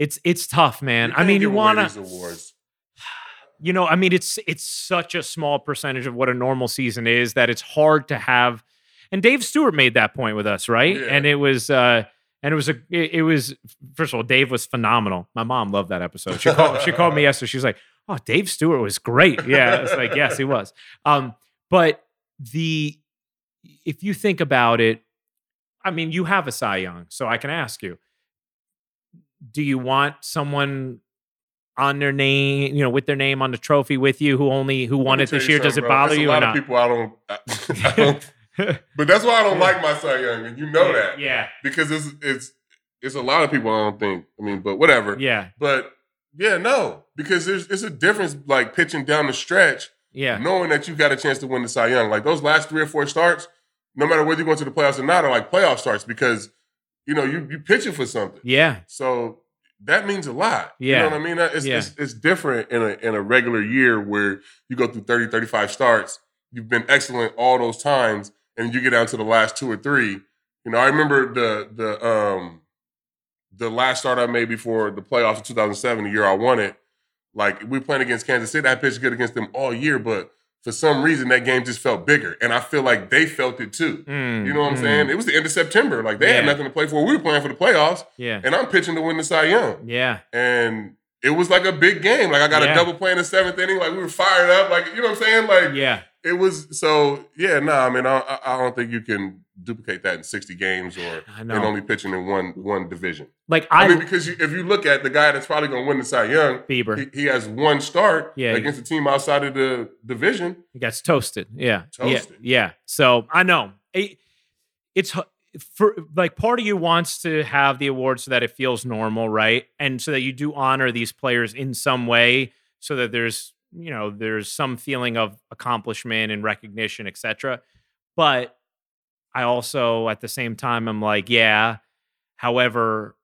It's it's tough, man. I mean, you want to awards. you know, I mean, it's it's such a small percentage of what a normal season is that it's hard to have. And Dave Stewart made that point with us, right? Yeah. And it was uh and it was a it, was first of all, Dave was phenomenal. My mom loved that episode. She called she called me yesterday. She's like, "Oh, Dave Stewart was great." Yeah, it's like, yes, he was. Um, but the if you think about it, I mean, you have a Cy Young, so I can ask you: Do you want someone on their name, you know, with their name on the trophy with you who only who won it this year? Does it bro. bother you A or lot not? of people I don't, I don't but that's why I don't like my Cy Young, and you know that Yeah, because it's it's it's a lot of people I don't think. I mean, but whatever. yeah, But yeah, no, because there's it's a difference like pitching down the stretch, yeah, knowing that you got a chance to win the Cy Young. Like those last three or four starts, no matter whether you go to the playoffs or not, are like playoff starts because you know you you pitching for something. yeah, So that means a lot. Yeah. You know what I mean? It's, Yeah. it's, it's different in a in a regular year where you go through 30, 35 starts. You've been excellent all those times, and you get down to the last two or three. You know, I remember the the um the last start I made before the playoffs in 2007, the year I won it. Like we playing against Kansas City, I pitched good against them all year, but for some reason that game just felt bigger, and I feel like they felt it too. Mm, You know what I'm mm, saying? It was the end of September. Like they had nothing to play for. We were playing for the playoffs, Yeah, and I'm pitching to win the Cy Young. yeah, And it was like a big game. Like I got Yeah. a double play in the seventh inning. Like we were fired up. Like you know what I'm saying? Like yeah. It was. So yeah, no. I mean, I, I- don't think you can duplicate that in 60 games or and only pitching in one one division. Like I, I, mean, because you, if you look at the guy that's probably going to win the Cy Young, Bieber, he, he has one start Yeah. against a team outside of the division. He gets toasted. Yeah. Toasted. Yeah. yeah. So I know it, it's for like part of you wants to have the award so that it feels normal, right? And so that you do honor these players in some way so that there's, you know, there's some feeling of accomplishment and recognition, etc. But I also at the same time I'm like, yeah. However,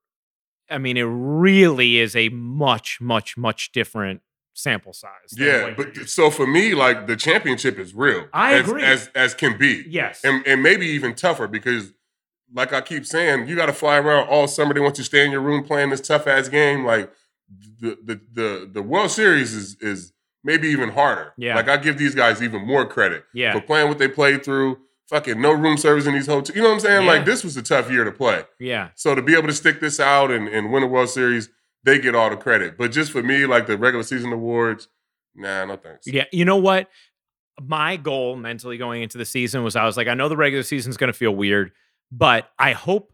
I mean, it really is a much, much, much different sample size. Yeah, but so for me, like the championship is real. I as, agree. as as can be. Yes. and, and maybe even tougher because like I keep saying, you got to fly around all summer. They want you to stay in your room playing this tough ass game. Like the the the the World Series is is maybe even harder. Yeah. like I give these guys even more credit yeah. for playing what they played through. Fucking no room service in these hotels. You know what I'm saying? Yeah. Like this was a tough year to play. Yeah. So to be able to stick this out and, and win a World Series, they get all the credit. But just for me, like the regular season awards, nah, no thanks. Yeah. You know what? My goal mentally going into the season was I was like, I know the regular season's going to feel weird, but I hope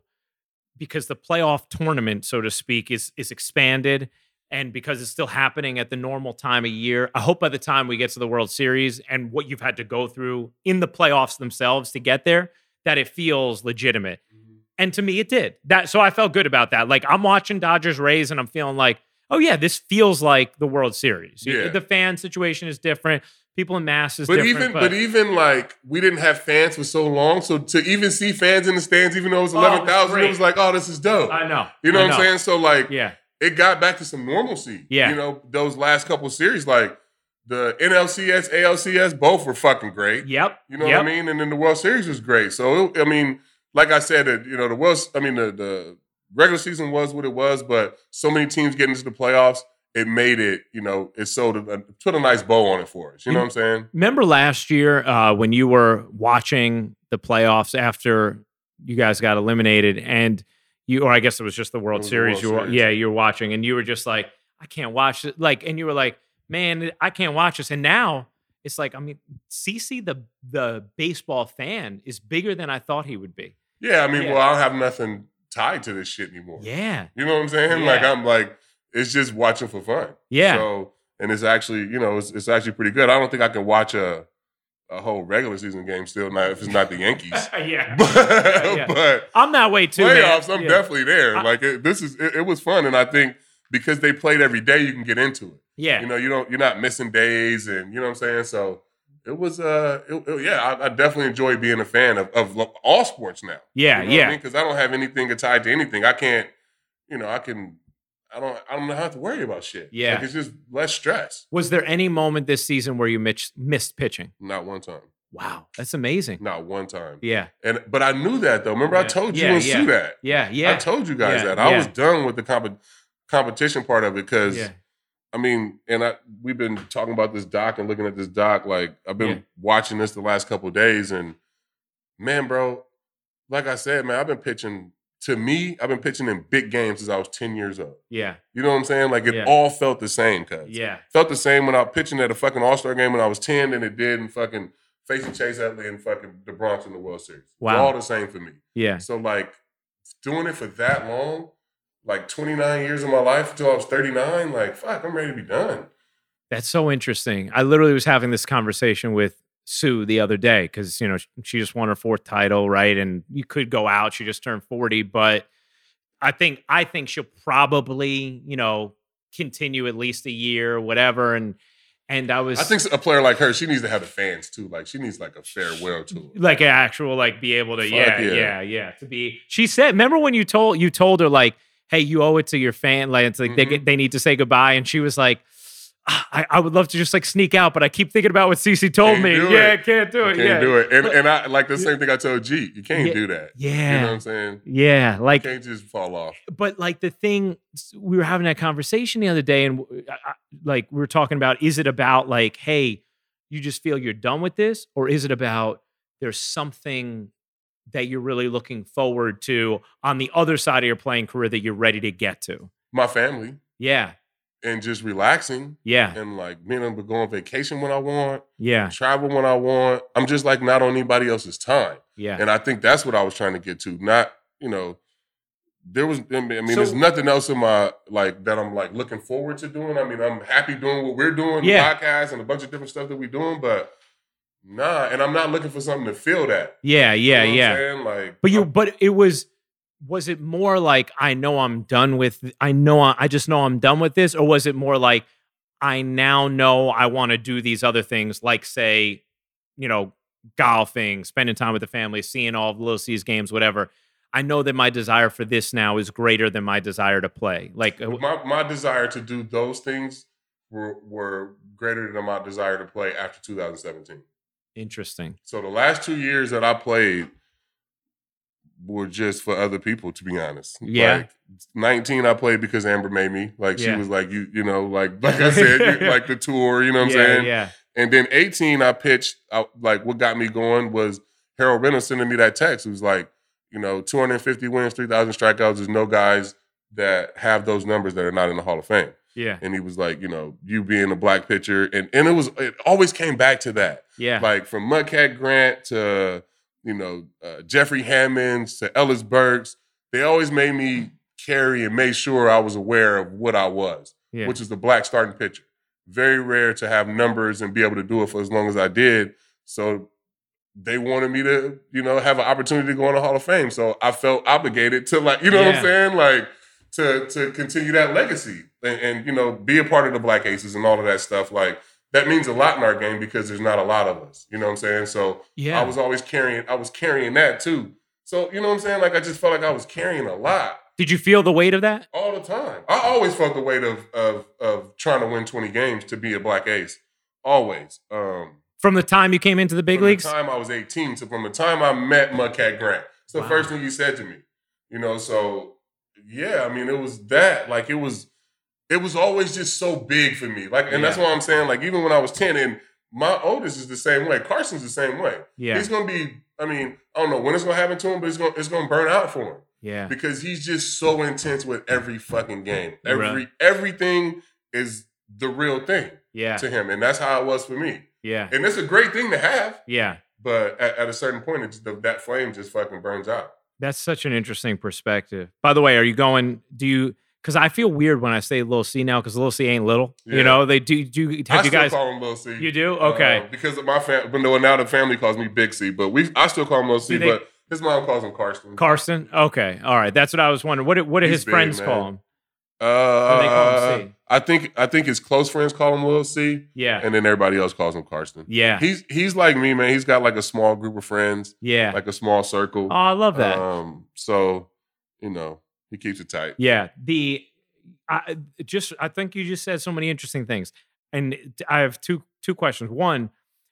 because the playoff tournament, so to speak, is is expanded and because it's still happening at the normal time of year, I hope by the time we get to the World Series and what you've had to go through in the playoffs themselves to get there, that it feels legitimate. Mm-hmm. And to me, it did. That so I felt good about that. Like I'm watching Dodgers Rays and I'm feeling like, oh yeah, this feels like the World Series. Yeah. The fan situation is different. People in mass is But different. even but, even like we didn't have fans for so long, so to even see fans in the stands, even though it was Oh, it eleven thousand, it was like, oh, this is dope. I know. you know I what I'm saying? So like, Yeah. It got back to some normalcy. Yeah. you know those last couple series, like the NLCS, ALCS, both were fucking great. Yep. You know yep. what I mean? And then the World Series was great. So I mean, like I said, it, you know, the World, I mean, the the regular season was what it was, but so many teams getting into the playoffs, it made it, you know, it sold a, put a nice bow on it for us. You know what I'm saying? Remember last year uh, when you were watching the playoffs after you guys got eliminated, and you, or I guess it was just the World was the Series. World you were, Series. yeah, you were watching, and you were just like, I can't watch it. Like, and you were like, man, I can't watch this. And now it's like, I mean, CC the the baseball fan is bigger than I thought he would be. Yeah, I mean, Yeah. well, I don't have nothing tied to this shit anymore. Yeah, You know what I'm saying? Like I'm like, it's just watching for fun. yeah, So and it's actually, you know, it's, it's actually pretty good. I don't think I can watch a a whole regular season game still not if it's not the Yankees. yeah. but, yeah. but I'm that way too. man. playoffs, I'm Yeah. definitely there. I- like it, this is it, it was fun, and I think because they played every day, you can get into it. Yeah, You know, you don't you're not missing days, and you know what I'm saying. So it was uh, it, it- yeah, I, I definitely enjoy being a fan of, of all sports now. yeah, You know yeah. Because I, don't have anything tied to anything. I can't, you know, I can, I don't, I don't have to worry about shit. Yeah. like, it's just less stress. Was there any moment this season where you mitch- missed pitching? Not one time. Wow, that's amazing. Not one time. Yeah, And but I knew that though. Remember, I told you Yeah, and yeah. Sue that. yeah, yeah. I told you guys Yeah, that. I yeah. was done with the comp- competition part of it because yeah, I mean, and I we've been talking about this doc and looking at this doc. Like I've been Yeah. watching this the last couple of days, and man, bro, like I said, man, I've been pitching. To me, I've been pitching in big games since I was ten years old. yeah, You know what I'm saying? Like it Yeah. all felt the same, cuz. yeah, Felt the same when I was pitching at a fucking All Star game when I was ten than it did in fucking facing Chase Utley and fucking the Bronx in the World Series. Wow. all the same for me. yeah. So like doing it for that long, like 29 years of my life until I was 39, like fuck, I'm ready to be done. That's so interesting. I literally was having this conversation with Sue the other day because you know she just won her fourth title, right? And you could go out. She just turned forty, but I think I think she'll probably you know continue at least a year, whatever. And and I was I think a player like her, she needs to have the fans too. Like she needs like a farewell tour. like an actual like be able to Fuck yeah, yeah. yeah yeah to be she said remember when you told you told her like hey you owe it to your fan like it's like they Mhm. get they need to say goodbye and she was like "Ah, I, I would love to just like sneak out but I keep thinking about what CC told me yeah it. can't do You it can't yeah do it. And and I like the same thing I told G. You can't Yeah. do that. yeah You know what I'm saying? yeah You like can't just fall off. but like the thing we were having that conversation the other day and I- I- like we were talking about is it about like hey you just feel you're done with this or is it about there's something that you're really looking forward to on the other side of your playing career that you're ready to get to My family yeah and just relaxing yeah and like being able to go on vacation when I want, yeah travel when I want. I'm just like not on anybody else's time. yeah And I think that's what I was trying to get to. Not, you know, there was, I mean, there's nothing else in my, like, that I'm like looking forward to doing. I mean, I'm happy doing what we're doing, Yeah. the podcast and a bunch of different stuff that we're doing, but nah. And I'm not looking for something to fill that. yeah yeah You know yeah? Like, But you, I'm- but it was, was it more like I know I'm done with, I know I, I just know I'm done with this, or was it more like I now know I want to do these other things, like say, you know, golfing, spending time with the family, seeing all of Little C's games, whatever. I know that my desire for this now is greater than my desire to play. Like, uh, my, my desire to do those things were, were greater than my desire to play after 2017. interesting. So the last two years that I played were just for other people, to be honest. Yeah. Like 19, I played because Amber made me. Like she Yeah. was like, you, you know, like like I said, like the tour, you know what I'm saying? yeah, And then 18, I pitched. I, like what got me going was Harold Reynolds sending me that text. It was like, you know, 250 wins, 3,000 strikeouts. There's no guys that have those numbers that are not in the Hall of Fame. yeah, And he was like, you know, you being a black pitcher, and and it was it always came back to that yeah, like from Mudcat Grant to you know uh, Jeffrey Hammonds to Ellis Burks, they always made me carry and make sure I was aware of what I was, yeah. which is the black starting pitcher. Very rare to have numbers and be able to do it for as long as I did. So they wanted me to, you know, have an opportunity to go in the Hall of Fame. So I felt obligated to like, you know what I'm saying? Like to to continue that legacy and, and you know, be a part of the Black Aces and all of that stuff. Like that means a lot in our game because there's not a lot of us. You know what I'm saying? So yeah. I was always carrying, I was carrying that too. So you know what I'm saying? Like I just felt like I was carrying a lot Did you feel the weight of that? all the time. I always felt the weight of of of trying to win 20 games to be a black ace. Always. Um From the time you came into the big leagues? from the time I was 18 to from the time I met Mudcat Grant. It's the Wow. first thing he said to me. You know, so yeah, I mean, it was that. Like it was it was always just so big for me. Like, and that's why I'm saying, like, even when I was 10, and my oldest is the same way. Carsten's the same way. Yeah. He's gonna be, I mean, I don't know when it's gonna happen to him, but it's gonna it's gonna burn out for him. Yeah. Because he's just so intense with every fucking game. Every Right. everything is the real thing Yeah. to him. And that's how it was for me. Yeah. And it's a great thing to have, Yeah. but at, at a certain point, it's the, that flame just fucking burns out. That's such an interesting perspective. By the way, are you going? Do you? Because I feel weird when I say little C now, because little C ain't little. Yeah. You know, they do. Do have I you still guys? call him Lil C. You do? Okay. Uh, because of my family, but no, now the family calls me Big C, but we I still call him Lil C, they- but his mom calls him Carsten. Carsten. Okay. All right. That's what I was wondering. What do- What do He's his big, friends man. call him? uh, they call him C? I think I think his close friends call him Lil C, Yeah. and then everybody else calls him Carsten. Yeah. He's he's like me, man. He's got like a small group of friends, Yeah. like a small circle. oh, I love that. Um, so you know, he keeps it tight. Yeah, the I just I think you just said so many interesting things, and I have two two questions. One,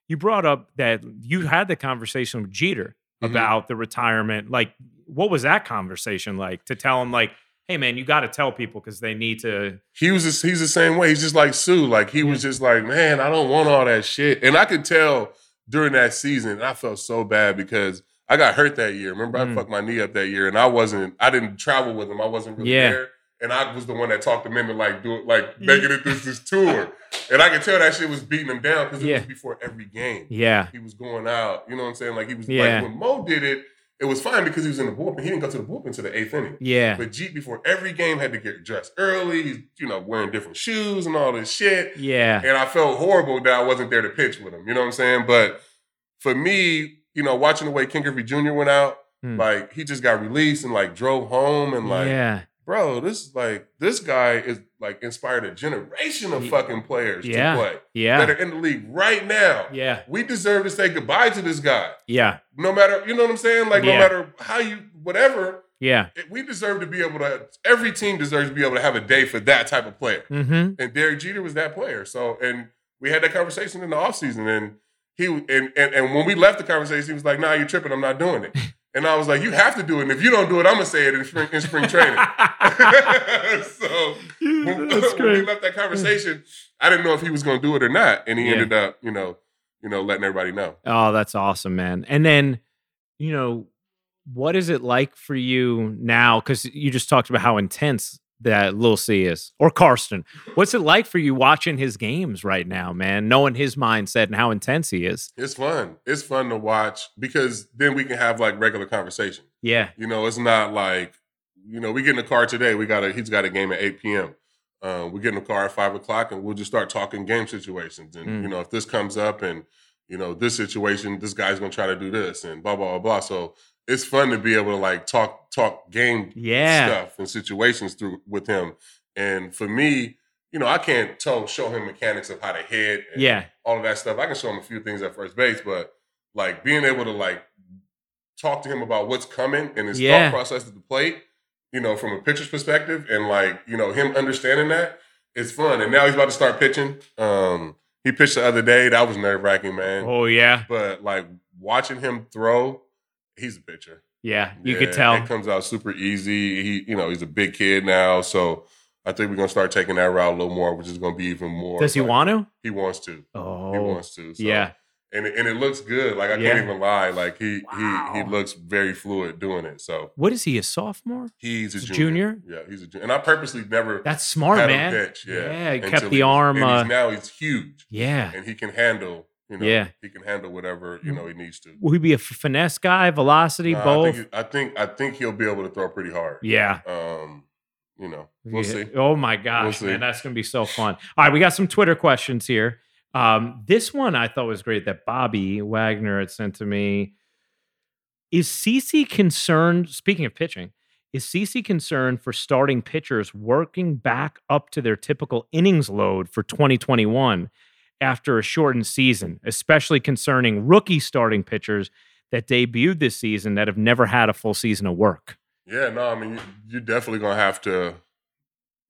you brought up that you had the conversation with Jeter Mhm. about the retirement. Like, what was that conversation like? To tell him like, hey man, you got to tell people because they need to. He was just, he's the same way. He's just like Sue. Like he was just like, man, I don't want all that shit. And I could tell during that season, I felt so bad because I got hurt that year. Remember, Mm. I fucked my knee up that year, and I wasn't. I didn't travel with him. I wasn't really Yeah. there. And I was the one that talked him into like doing like making it this this tour. And I could tell that shit was beating him down because it Yeah. was before every game. Yeah, He was going out. You know what I'm saying? Like he was Yeah. like when Mo did it, it was fine because he was in the bullpen. He didn't go to the bullpen until the eighth inning. yeah, But Jeet before every game had to get dressed early. He's, you know, wearing different shoes and all this shit. yeah, And I felt horrible that I wasn't there to pitch with him. You know what I'm saying? But for me, you know, watching the way Ken Griffey Jr. went out, Hmm. like he just got released and like drove home and like, yeah, bro, this is like this guy is like inspired a generation of fucking players Yeah. to play that are in the league right now. yeah, We deserve to say goodbye to this guy. yeah, No matter, you know what I'm saying? Like Yeah. no matter how you whatever, yeah. we deserve to be able to every team deserves to be able to have a day for that type of player Mm-hmm. and derek jeter was that player so and we had that conversation in the offseason and he and, and and when we left the conversation he was like nah you're tripping i'm not doing it and i was like you have to do it and if you don't do it i'm gonna say it in spring, in spring training so when, when we left that conversation i didn't know if he was gonna do it or not and he Yeah. ended up you know you know letting everybody know Oh, that's awesome, man. And then, you know, what is it like for you now? Because you just talked about how intense that Lil C is, or Carsten. What's it like for you watching his games right now, man? Knowing his mindset and how intense he is. it's fun it's fun to watch because then we can have like regular conversation Yeah, You know, it's not like, you know, we get in the car today. We got a he's got a game at 8 p.m. Um, we get in the car at five o'clock and we'll just start talking game situations. And, Mm. you know, if this comes up and, you know, this situation, this guy's gonna try to do this and blah, blah, blah, blah. So it's fun to be able to like talk, talk game yeah, stuff and situations through with him. And for me, you know, I can't tell show him mechanics of how to hit and yeah, all of that stuff. I can show him a few things at first base, but like being able to like talk to him about what's coming and his Yeah. thought process at the plate, you know, from a pitcher's perspective, and like you know him understanding that, it's fun. And now he's about to start pitching. Um, he pitched the other day. That was nerve wracking, man. oh yeah, But like watching him throw, he's a pitcher. yeah. You Yeah, could tell. it comes out super easy. He, you know, he's a big kid now, so. I think we're gonna start taking that route a little more, which is gonna be even more. Does he like- want to? He wants to. Oh, He wants to. So yeah, and it, and it looks good. Like I Yeah. can't even lie. Like he Wow. he he looks very fluid doing it. So What is he? A sophomore? he's a He's a junior. junior? Yeah, he's a junior. And I purposely never That's smart, had man. him pitch. Yeah, Yeah, he kept the he arm, And he's, uh, now he's huge, Yeah. and he can handle. You know, Yeah. he can handle whatever you know he needs to. Will he be a finesse guy, velocity, Nah, I both? think, I think I think he'll be able to throw pretty hard. yeah. Um, you know, we'll Yeah. see. Oh my gosh, see. man, that's gonna be so fun. All right, we got some Twitter questions here. Um, this one I thought was great that Bobby Wagner had sent to me. Is CC concerned? Speaking of pitching, is CC concerned for starting pitchers working back up to their typical innings load for 2021 after a shortened season, especially concerning rookie starting pitchers that debuted this season that have never had a full season of work? Yeah, no, I mean you, you're definitely gonna have to,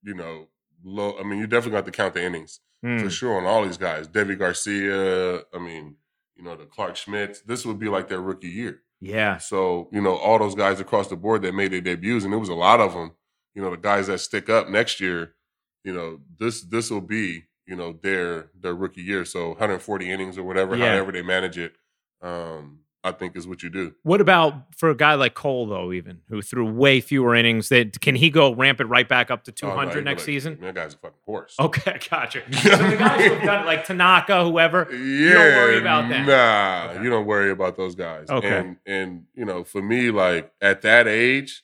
you know, low. I mean you definitely got to count the innings. Hmm, for sure on all these guys. Deivi Garcia, I mean, you know, the Clarke Schmidts. This would be like their rookie year. Yeah. So, you know, all those guys across the board that made their debuts, and there was a lot of them, you know, the guys that stick up next year, you know, this this will be you know their their rookie year. So 140 innings or whatever, Yeah. however they manage it, um, I think is what you do. What about for a guy like Cole though, even who threw way fewer innings? That can he go ramp it right back up to Oh, no, 200 next like, season? That guy's a fucking horse. Okay, gotcha. So the guys who've done like Tanaka, whoever, Yeah, you don't worry about that. Nah, Okay. you don't worry about those guys. Okay. And and you know, for me, like at that age,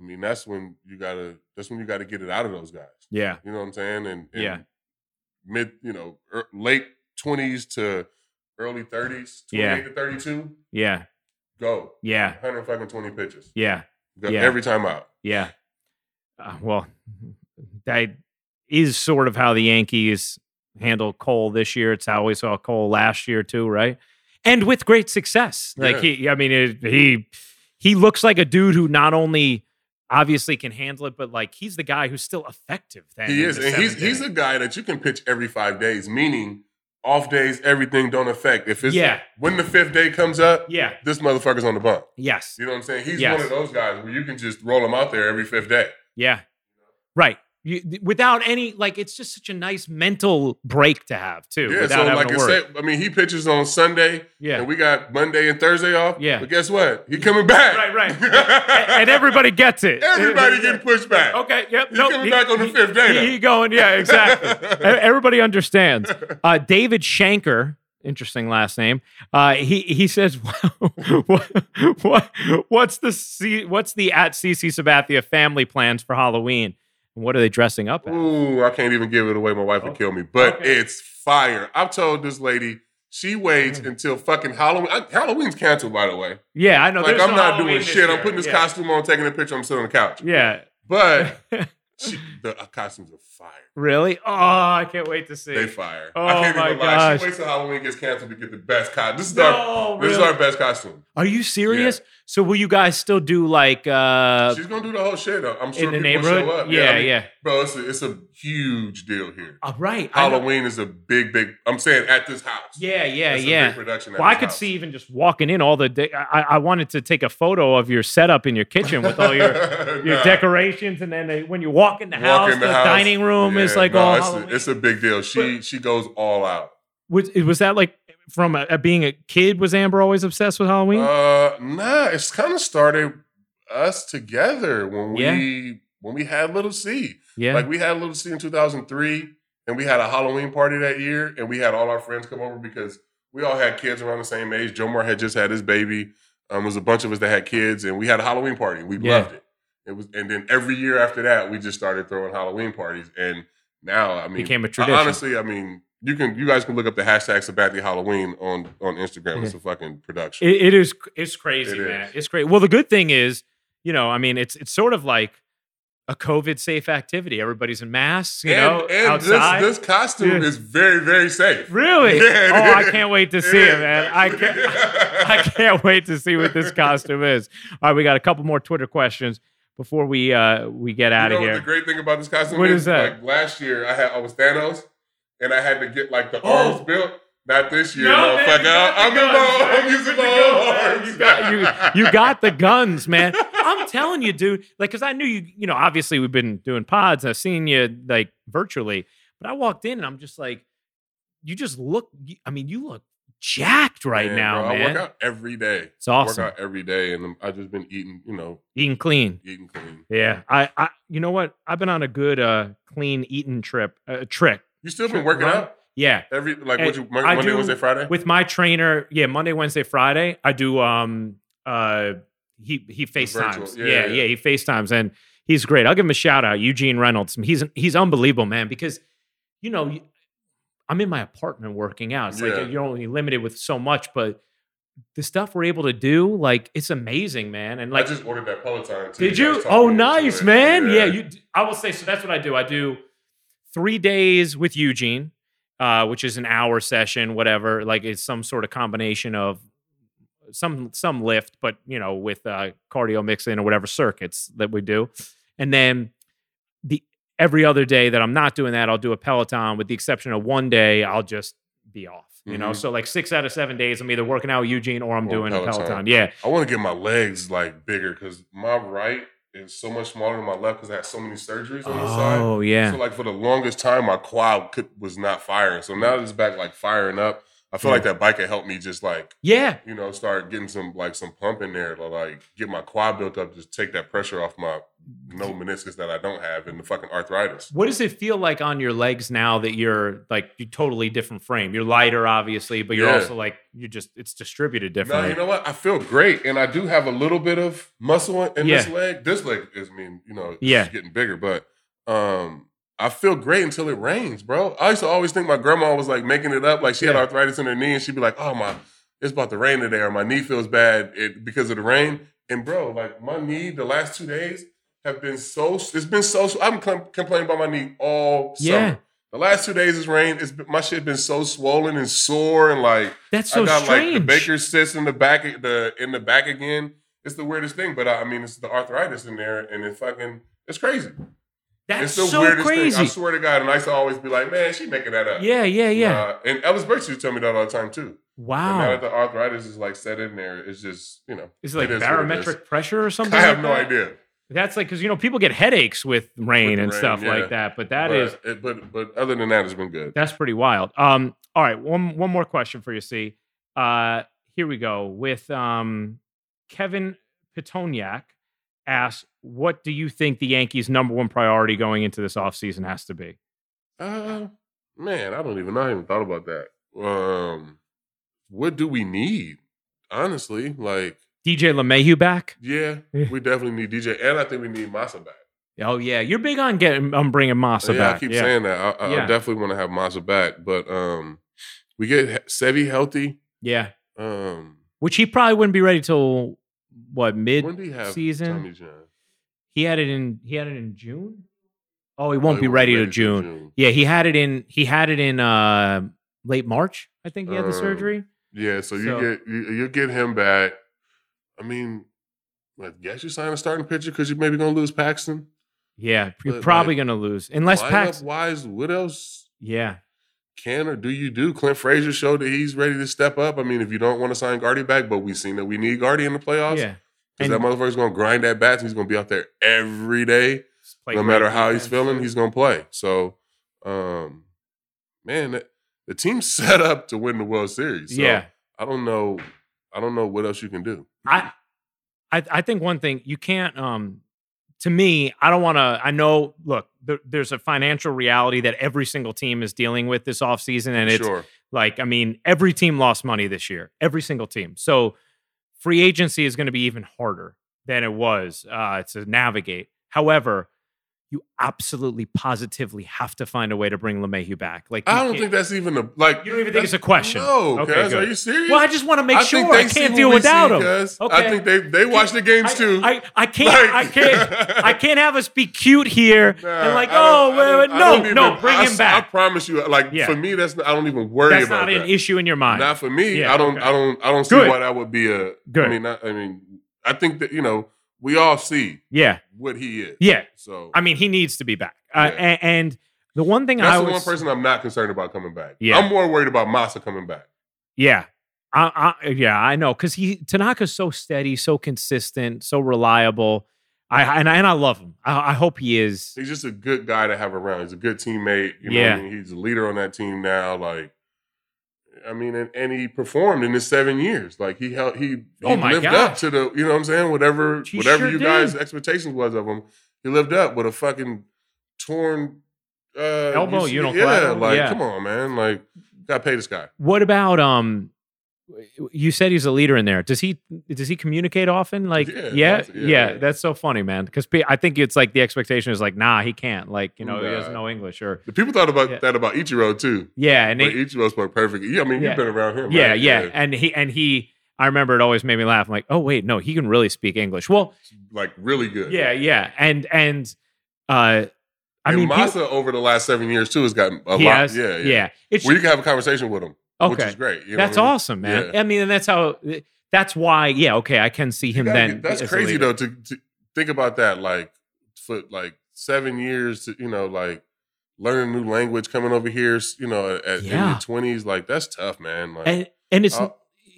I mean, that's when you gotta that's when you gotta get it out of those guys. Yeah, You know what I'm saying? And, and Yeah. Mid, you know, er, late twenties to early thirties, 28 Yeah. to thirty two, yeah, go. yeah, Hundred fucking twenty pitches. yeah, Go Yeah. every time out. yeah. Uh, well, that is sort of how the Yankees handle Cole this year. It's how we saw Cole last year too, right? And with great success. Like he, I mean, it, he he looks like a dude who not only obviously can handle it, but like he's the guy who's still effective. Then He is, and he's seventh he's a guy that you can pitch every five days, meaning off days, everything don't affect. If it's Yeah. when the fifth day comes up, yeah, this motherfucker's on the bump. yes, You know what I'm saying? He's Yes. one of those guys where you can just roll him out there every fifth day. yeah, right. You, without any like, it's just such a nice mental break to have too. Yeah, without so like I said, I mean, he pitches on Sunday, yeah, and we got Monday and Thursday off. Yeah. but guess what? He coming back. right, right, and, and everybody gets it. everybody getting pushed back. Okay. Yep. He's nope, coming he- back on the he- fifth day He, he going. Yeah. Exactly. Everybody understands. Uh, David Shanker. Interesting last name. Uh, he he says, what, what what's the C, what's the at CC Sabathia family plans for Halloween? What are they dressing up as? Ooh, I can't even give it away. My wife would kill me, but Okay. it's fire. I've told this lady she waits Mm. until fucking Halloween. I, Halloween's canceled, by the way. Yeah, I know. Like there's I'm no not Halloween doing shit. I'm putting this yeah. costume on, taking a picture. I'm sitting on the couch. Yeah. But she, the uh, costumes are fire. Really? Oh, I can't wait to see. They fire. Oh I can't my even lie. gosh. She waits till Halloween gets canceled to get the best costume. This is our no, this is our best costume. Are you serious? So will you guys still do like uh She's gonna do the whole shit. though. I'm sure in the neighborhood? show up. Yeah, I mean, yeah. Bro, it's a, it's a huge deal here. Oh, right. Halloween is a big, big. I'm saying at this house. Yeah, yeah, It's a yeah. production. Well, I could house. see even just walking in all the. De- I, I wanted to take a photo of your setup in your kitchen with all your your Nah. decorations, and then they, when you walk in the Walk house, in the the, house. dining room is like no, all. It's a, it's a big deal. She she goes all out. was, was that like from a, being a kid? Was Amber always obsessed with Halloween? Uh, nah, it's kind of started us together when we Yeah. when we had Little C. yeah, Like we had Little C in 2003, and we had a Halloween party that year, and we had all our friends come over because we all had kids around the same age. Jomar had just had his baby. Um, there was a bunch of us that had kids, and we had a Halloween party. We Yeah. loved it. It was, and then every year after that, we just started throwing Halloween parties, and now I mean, Became a tradition. Honestly, I mean, you can you guys can look up the hashtag Sabathia Halloween on on Instagram. It's a fucking production. It, it is. It's crazy, It man. is. It's great. Well, the good thing is, you know, I mean, it's it's sort of like a COVID safe activity. Everybody's in masks, you know, and and outside. this this costume Yeah. is very very safe. Really? Yeah, it oh, I can't wait to see it, man. I can't. I can't wait to see what this costume is. All right, we got a couple more Twitter questions before we uh we get out you of here. The great thing about this costume What is, is that? Like last year, I had I was Thanos, and I had to get like the Oh. arms built. Not this year, No, man, motherfucker. the I'm, guns, man. I'm You using my man. arms. You got you, you got the guns, man. I'm telling you, dude. Like, cause I knew you. You know, obviously we've been doing pods. I've seen you like virtually, but I walked in and I'm just like, you just look. I mean, you look jacked right Man, now, bro, I work out every day. It's awesome. Work out every day, and I've just been eating, you know, Eating clean. eating clean. Yeah, I, I, you know what? I've been on a good, uh, clean eating trip, uh, trick. You still been working run? out Yeah, every like what you Monday, do- Wednesday, Friday? with my trainer. Yeah, Monday, Wednesday, Friday. I do. Um, uh, he he FaceTimes. Yeah, Yeah, yeah, yeah. he FaceTimes, and he's great. I'll give him a shout out, Eugene Reynolds. He's he's unbelievable, man. Because you know, I'm in my apartment working out. It's Yeah. like you're only limited with so much, but the stuff we're able to do, like, it's amazing, man. And like, I just ordered that Peloton. too. Did You you? guys talked Oh, nice, man. Yeah. you. I will say so. That's what I do. I do three days with Eugene, uh, which is an hour session, whatever. Like it's some sort of combination of some some lift, but you know, with uh, cardio mixing or whatever circuits that we do, and then the every other day that I'm not doing that, I'll do a Peloton. With the exception of one day, I'll just be off. You know, Mhm. so like six out of seven days, I'm either working out with Eugene or I'm Or doing a Peloton. Peloton. Yeah. I want to get my legs like bigger because my right is so much smaller than my left because I had so many surgeries on the side. Oh yeah. So like for the longest time, my quad could, was not firing. So now it's back like firing up, I feel Yeah. like that bike can help me just like yeah. you know start getting some like some pump in there to like get my quad built up, just take that pressure off my no meniscus that I don't have and the fucking arthritis. What does it feel like on your legs now that you're like you totally different frame? You're lighter, obviously, but you're Yeah. also like you just it's distributed No, differently. you know what? I feel great, and I do have a little bit of muscle in this leg. This leg is, I mean, you know, it's Yeah. getting bigger, but um, I feel great until it rains, bro. I used to always think my grandma was like making it up, like she had arthritis in her knee, and she'd be like, "Oh my, it's about to rain today," or my knee feels bad it, because of the rain. And bro, like my knee, the last two days have been so. It's been so. I'm com- complaining about my knee all summer. Yeah. The last two days it's rain. It's been, my shit been so swollen and sore and like That's so I got strange. like the Baker cyst in the back, the in the back again. It's the weirdest thing, but I, I mean, it's the arthritis in there, and it fucking, it's crazy. That's it's the so weirdest crazy. thing. I swear to God, and I used to always be like, man, she making that up. yeah, yeah, yeah. Uh, and Ellis Burks used to tell me that all the time too. And now wow. that the arthritis is like set in there, it's just you know, Is it like is what it barometric pressure or something? I have like no that? idea. That's like because you know people get headaches with rain With and rain, stuff yeah. like that, but that but, is it, but but other than that, it's been good. that's pretty wild. Um, all right, one one more question for you, C. Uh, here we go with um, Kevin Petoniak asks, "What do you think the Yankees' number one priority going into this offseason has to be?" Uh, man, I don't even know. I haven't even thought about that. Um, what do we need? Honestly, like, DJ LeMahieu back? yeah, Yeah. we definitely need DJ, and I think we need Masa back. Oh yeah, you're big on getting on bringing Masa yeah, back. I keep yeah. saying that. I, I, Yeah. I definitely want to have Masa back, but um, we get Sevy healthy. yeah, Um, which he probably wouldn't be ready till what mid when do you have season? He had it in he had it in June. Oh, he won't Oh, be ready, wasn't to June. June. Yeah, he had it in he had it in uh late March. I think he had the Um, surgery. Yeah, so you get you, you get him back. I mean, I guess you sign a starting pitcher because you're maybe gonna lose Paxton. Yeah, you're but, probably like, gonna lose unless Pax. wise, what else Yeah, can or do you do? Clint Frazier showed that he's ready to step up. I mean, if you don't want to sign Gardy back, but we've seen that we need Gardy in the playoffs. yeah. Because that motherfucker's gonna grind that bats and he's gonna be out there every day. No matter how he's feeling, he's gonna play. So um man, that- the team's set up to win the World Series. So yeah. I don't know. I don't know what else you can do. I, I I think one thing you can't um to me I don't want to I know look there, there's a financial reality that every single team is dealing with this offseason and it's sure. like I mean every team lost money this year every single team so free agency is going to be even harder than it was uh to navigate. However you absolutely positively have to find a way to bring LeMahieu back like I don't think that's even a like. You don't even think it's a question? No, Okay, cuz, are you serious? well I just want to make I sure think they I can't deal without see, him. Okay. I think they they watch the games I, too. I, I can't Like- I can't I can't have us be cute here Nah, and like oh I wait, no even- no bring I, him I promise you, like Yeah. for me, that's I don't even worry That's about not that. an issue in your mind. Not for me. Yeah, I don't. okay. I don't. I don't see Good. why that would be a. Good. I mean, not, I mean, I think that you know we all see yeah what he is. yeah. So I mean he needs to be back. Uh, Yeah. and, and the one thing that's I the was one person I'm not concerned about coming back. Yeah. I'm more worried about Masa coming back. yeah. I, I, yeah, I know because he Tanaka's so steady, so consistent, so reliable. I and I, and I love him. I, I hope he is. He's just a good guy to have around. He's a good teammate. You know Yeah. what I mean? He's a leader on that team now. Like, I mean, and, and he performed in his seven years. Like he held, he, he Oh lived gosh. up to the, you know what I'm saying? Whatever, He whatever sure you did. guys' expectations was of him, he lived up with a fucking torn uh, Elbow, see- unilateral, Yeah, like yeah. come on, man. Like, got to pay this guy. What about um? You said he's a leader in there. Does he does he communicate often? Like Yeah, yeah, that's- yeah, yeah, that's so funny, man. Because I think it's like the expectation is like, nah, he can't. Like you know, he doesn't know English or The people thought about Yeah. that about Ichiro too. yeah, and he, Ichiro spoke perfect. Yeah, I mean, you've been around him. yeah, right? yeah, and he and he. I remember it always made me laugh. I'm like, oh wait, no, he can really speak English. Well, like really good. yeah, yeah, and and uh, I and mean, Masa over the last seven years too has gotten a lot. has, yeah, yeah. yeah. It's Where you can have a conversation with him, which okay. is great. you know That's I mean? awesome, man. Yeah. I mean, and that's how. That's why. Yeah, okay, I can see him then. get- that's crazy though to, to think about that. Like for like seven years, to, you know, like learning a new language, coming over here, you know, at, in your twenties, like that's tough, man. Like And and it's I-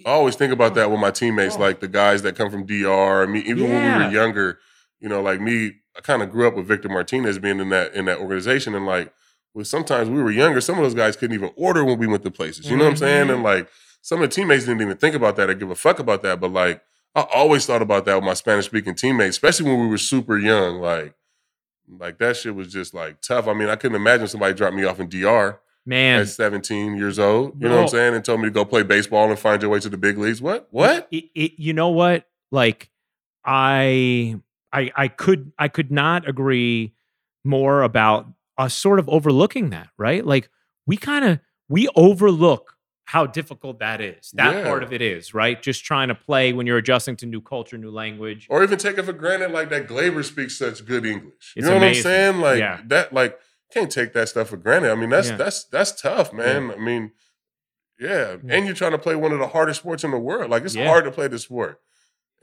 I always think about that with my teammates, Oh. like the guys that come from DR. I mean, even when we were younger, you know, like me, I kind of grew up with Victor Martinez being in that in that organization, and like, well, sometimes we were younger. Some of those guys couldn't even order when we went to places. You know what I'm saying? And mm-hmm. like, some of the teammates didn't even think about that or give a fuck about that. But like, I always thought about that with my Spanish speaking teammates, especially when we were super young. Like, like that shit was just like tough. I mean, I couldn't imagine somebody dropped me off in DR Man, at 17 years old. You know what I'm saying? And told me to go play baseball and find your way to the big leagues. What? What? it, it, you know what? Like, I, I, I could, I could not agree more about us sort of overlooking that, right? Like, we kind of we overlook how difficult that is. That Yeah. part of it is right. Just trying to play when you're adjusting to new culture, new language. Or even take it for granted like that Gleyber speaks such good English. You It's know amazing. what I'm saying? Like Yeah. that like can't take that stuff for granted. I mean, that's Yeah. that's that's tough, man. I mean, yeah. And you're trying to play one of the hardest sports in the world. Like it's hard to play this sport.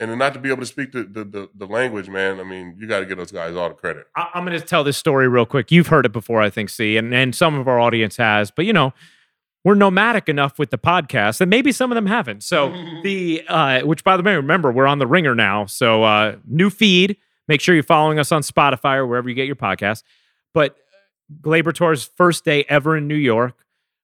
And then not to be able to speak the the, the, the language, man. I mean, you got to give those guys all the credit. I, I'm going to tell this story real quick. You've heard it before, I think, see, and, and some of our audience has, but you know, we're nomadic enough with the podcast that maybe some of them haven't. So the, uh, which by the way, remember we're on the Ringer now, so uh, new feed. Make sure you're following us on Spotify or wherever you get your podcast. But Gleyber Torres' first day ever in New York,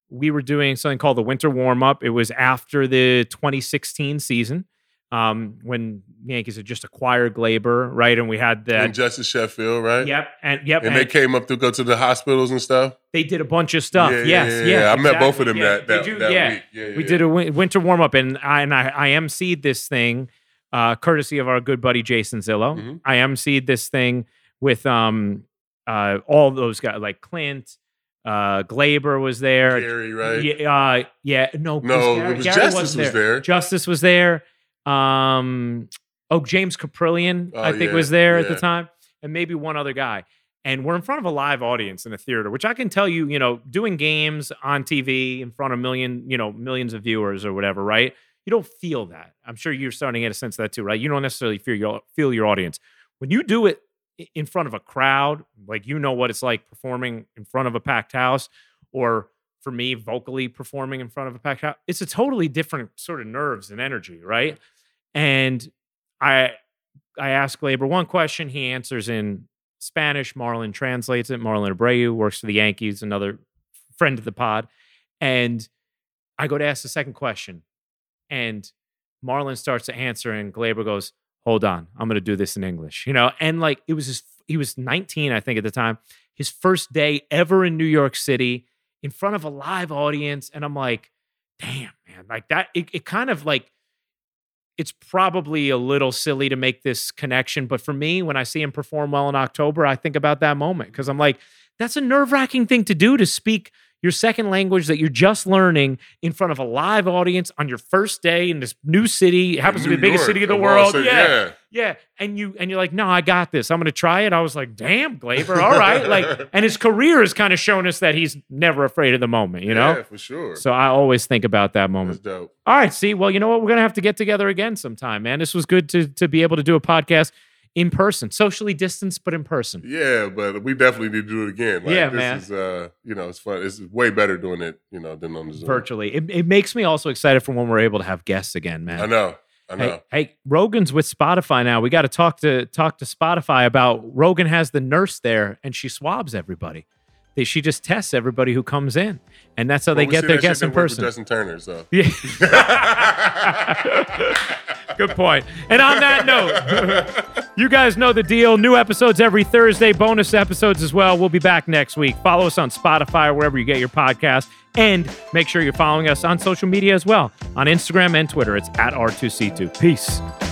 we were doing something called the winter warm up. It was after the 2016 season. Um, when Yankees had just acquired Gleyber, right? And we had that And Justus Sheffield, right? Yep, and yep, And they came up to go to the hospitals and stuff. they did a bunch of stuff. Yeah, yes, yeah, yeah, yeah. I met both of them Yeah, that that, do- that yeah. week. Yeah, We did a win- winter warm up, and I and I, I emceed this thing, uh, courtesy of our good buddy Jason Zillo. Mhm. I emceed this thing with um, uh, all those guys like Clint, uh, Gleyber was there. Gary, right? Yeah, uh, yeah, no, No, Gary, it was Gary Justus wasn't was there. Justus was there. Um, oh, James Kaprielian, Oh, I think, yeah, was there at the time, and maybe one other guy. And we're in front of a live audience in a theater, which I can tell you, you know, doing games on TV in front of million, you know, millions of viewers or whatever, right? You don't feel that. I'm sure you're starting to get a sense of that too, right? You don't necessarily feel your feel your audience when you do it in front of a crowd, like you know what it's like performing in front of a packed house, or for me, vocally performing in front of a packed house. It's a totally different sort of nerves and energy, right? And I I ask Gleyber one question, he answers in Spanish. Marlon translates it. Marlon Abreu works for the Yankees, another friend of the pod. And I go to ask the second question, and Marlon starts to answer, and Gleyber goes, "Hold on, I'm going to do this in English," you know. And like it was his, he was 19, I think, at the time, his first day ever in New York City in front of a live audience, and I'm like, "Damn, man!" Like that. It, it kind of like it's probably a little silly to make this connection, but for me, when I see him perform well in October, I think about that moment because I'm like, that's a nerve wracking thing to do to speak your second language that you're just learning in front of a live audience on your first day in this new city. It happens to be the biggest York, city of the world. Street, yeah, yeah. And you and you're like, no, I got this. I'm gonna try it. I was like, damn, Gleyber, all right. Like, and his career has kind of shown us that he's never afraid of the moment, you know? Yeah, for sure. So I always think about that moment. That's dope. All right, see, well, you know what? We're gonna have to get together again sometime, man. This was good to to be able to do a podcast in person, socially distanced, but in person. Yeah, but we definitely need to do it again. Like, Yeah, this man. Is, uh, you know, it's fun. It's way better doing it, you know, than on the Zoom. Virtually. It, it makes me also excited for when we're able to have guests again, man. I know. I know. Hey, hey, Rogan's with Spotify now. We got to talk to talk to Spotify about Rogan has the nurse there and she swabs everybody. They, she just tests everybody who comes in, and that's how they Well, we get their guests in that work with person. Justin Turner, so. Yeah. Good point. And on that note, you guys know the deal. New episodes every Thursday, bonus episodes as well. We'll be back next week. Follow us on Spotify or wherever you get your podcast. And make sure you're following us on social media as well on Instagram and Twitter. It's at R2C2. Peace.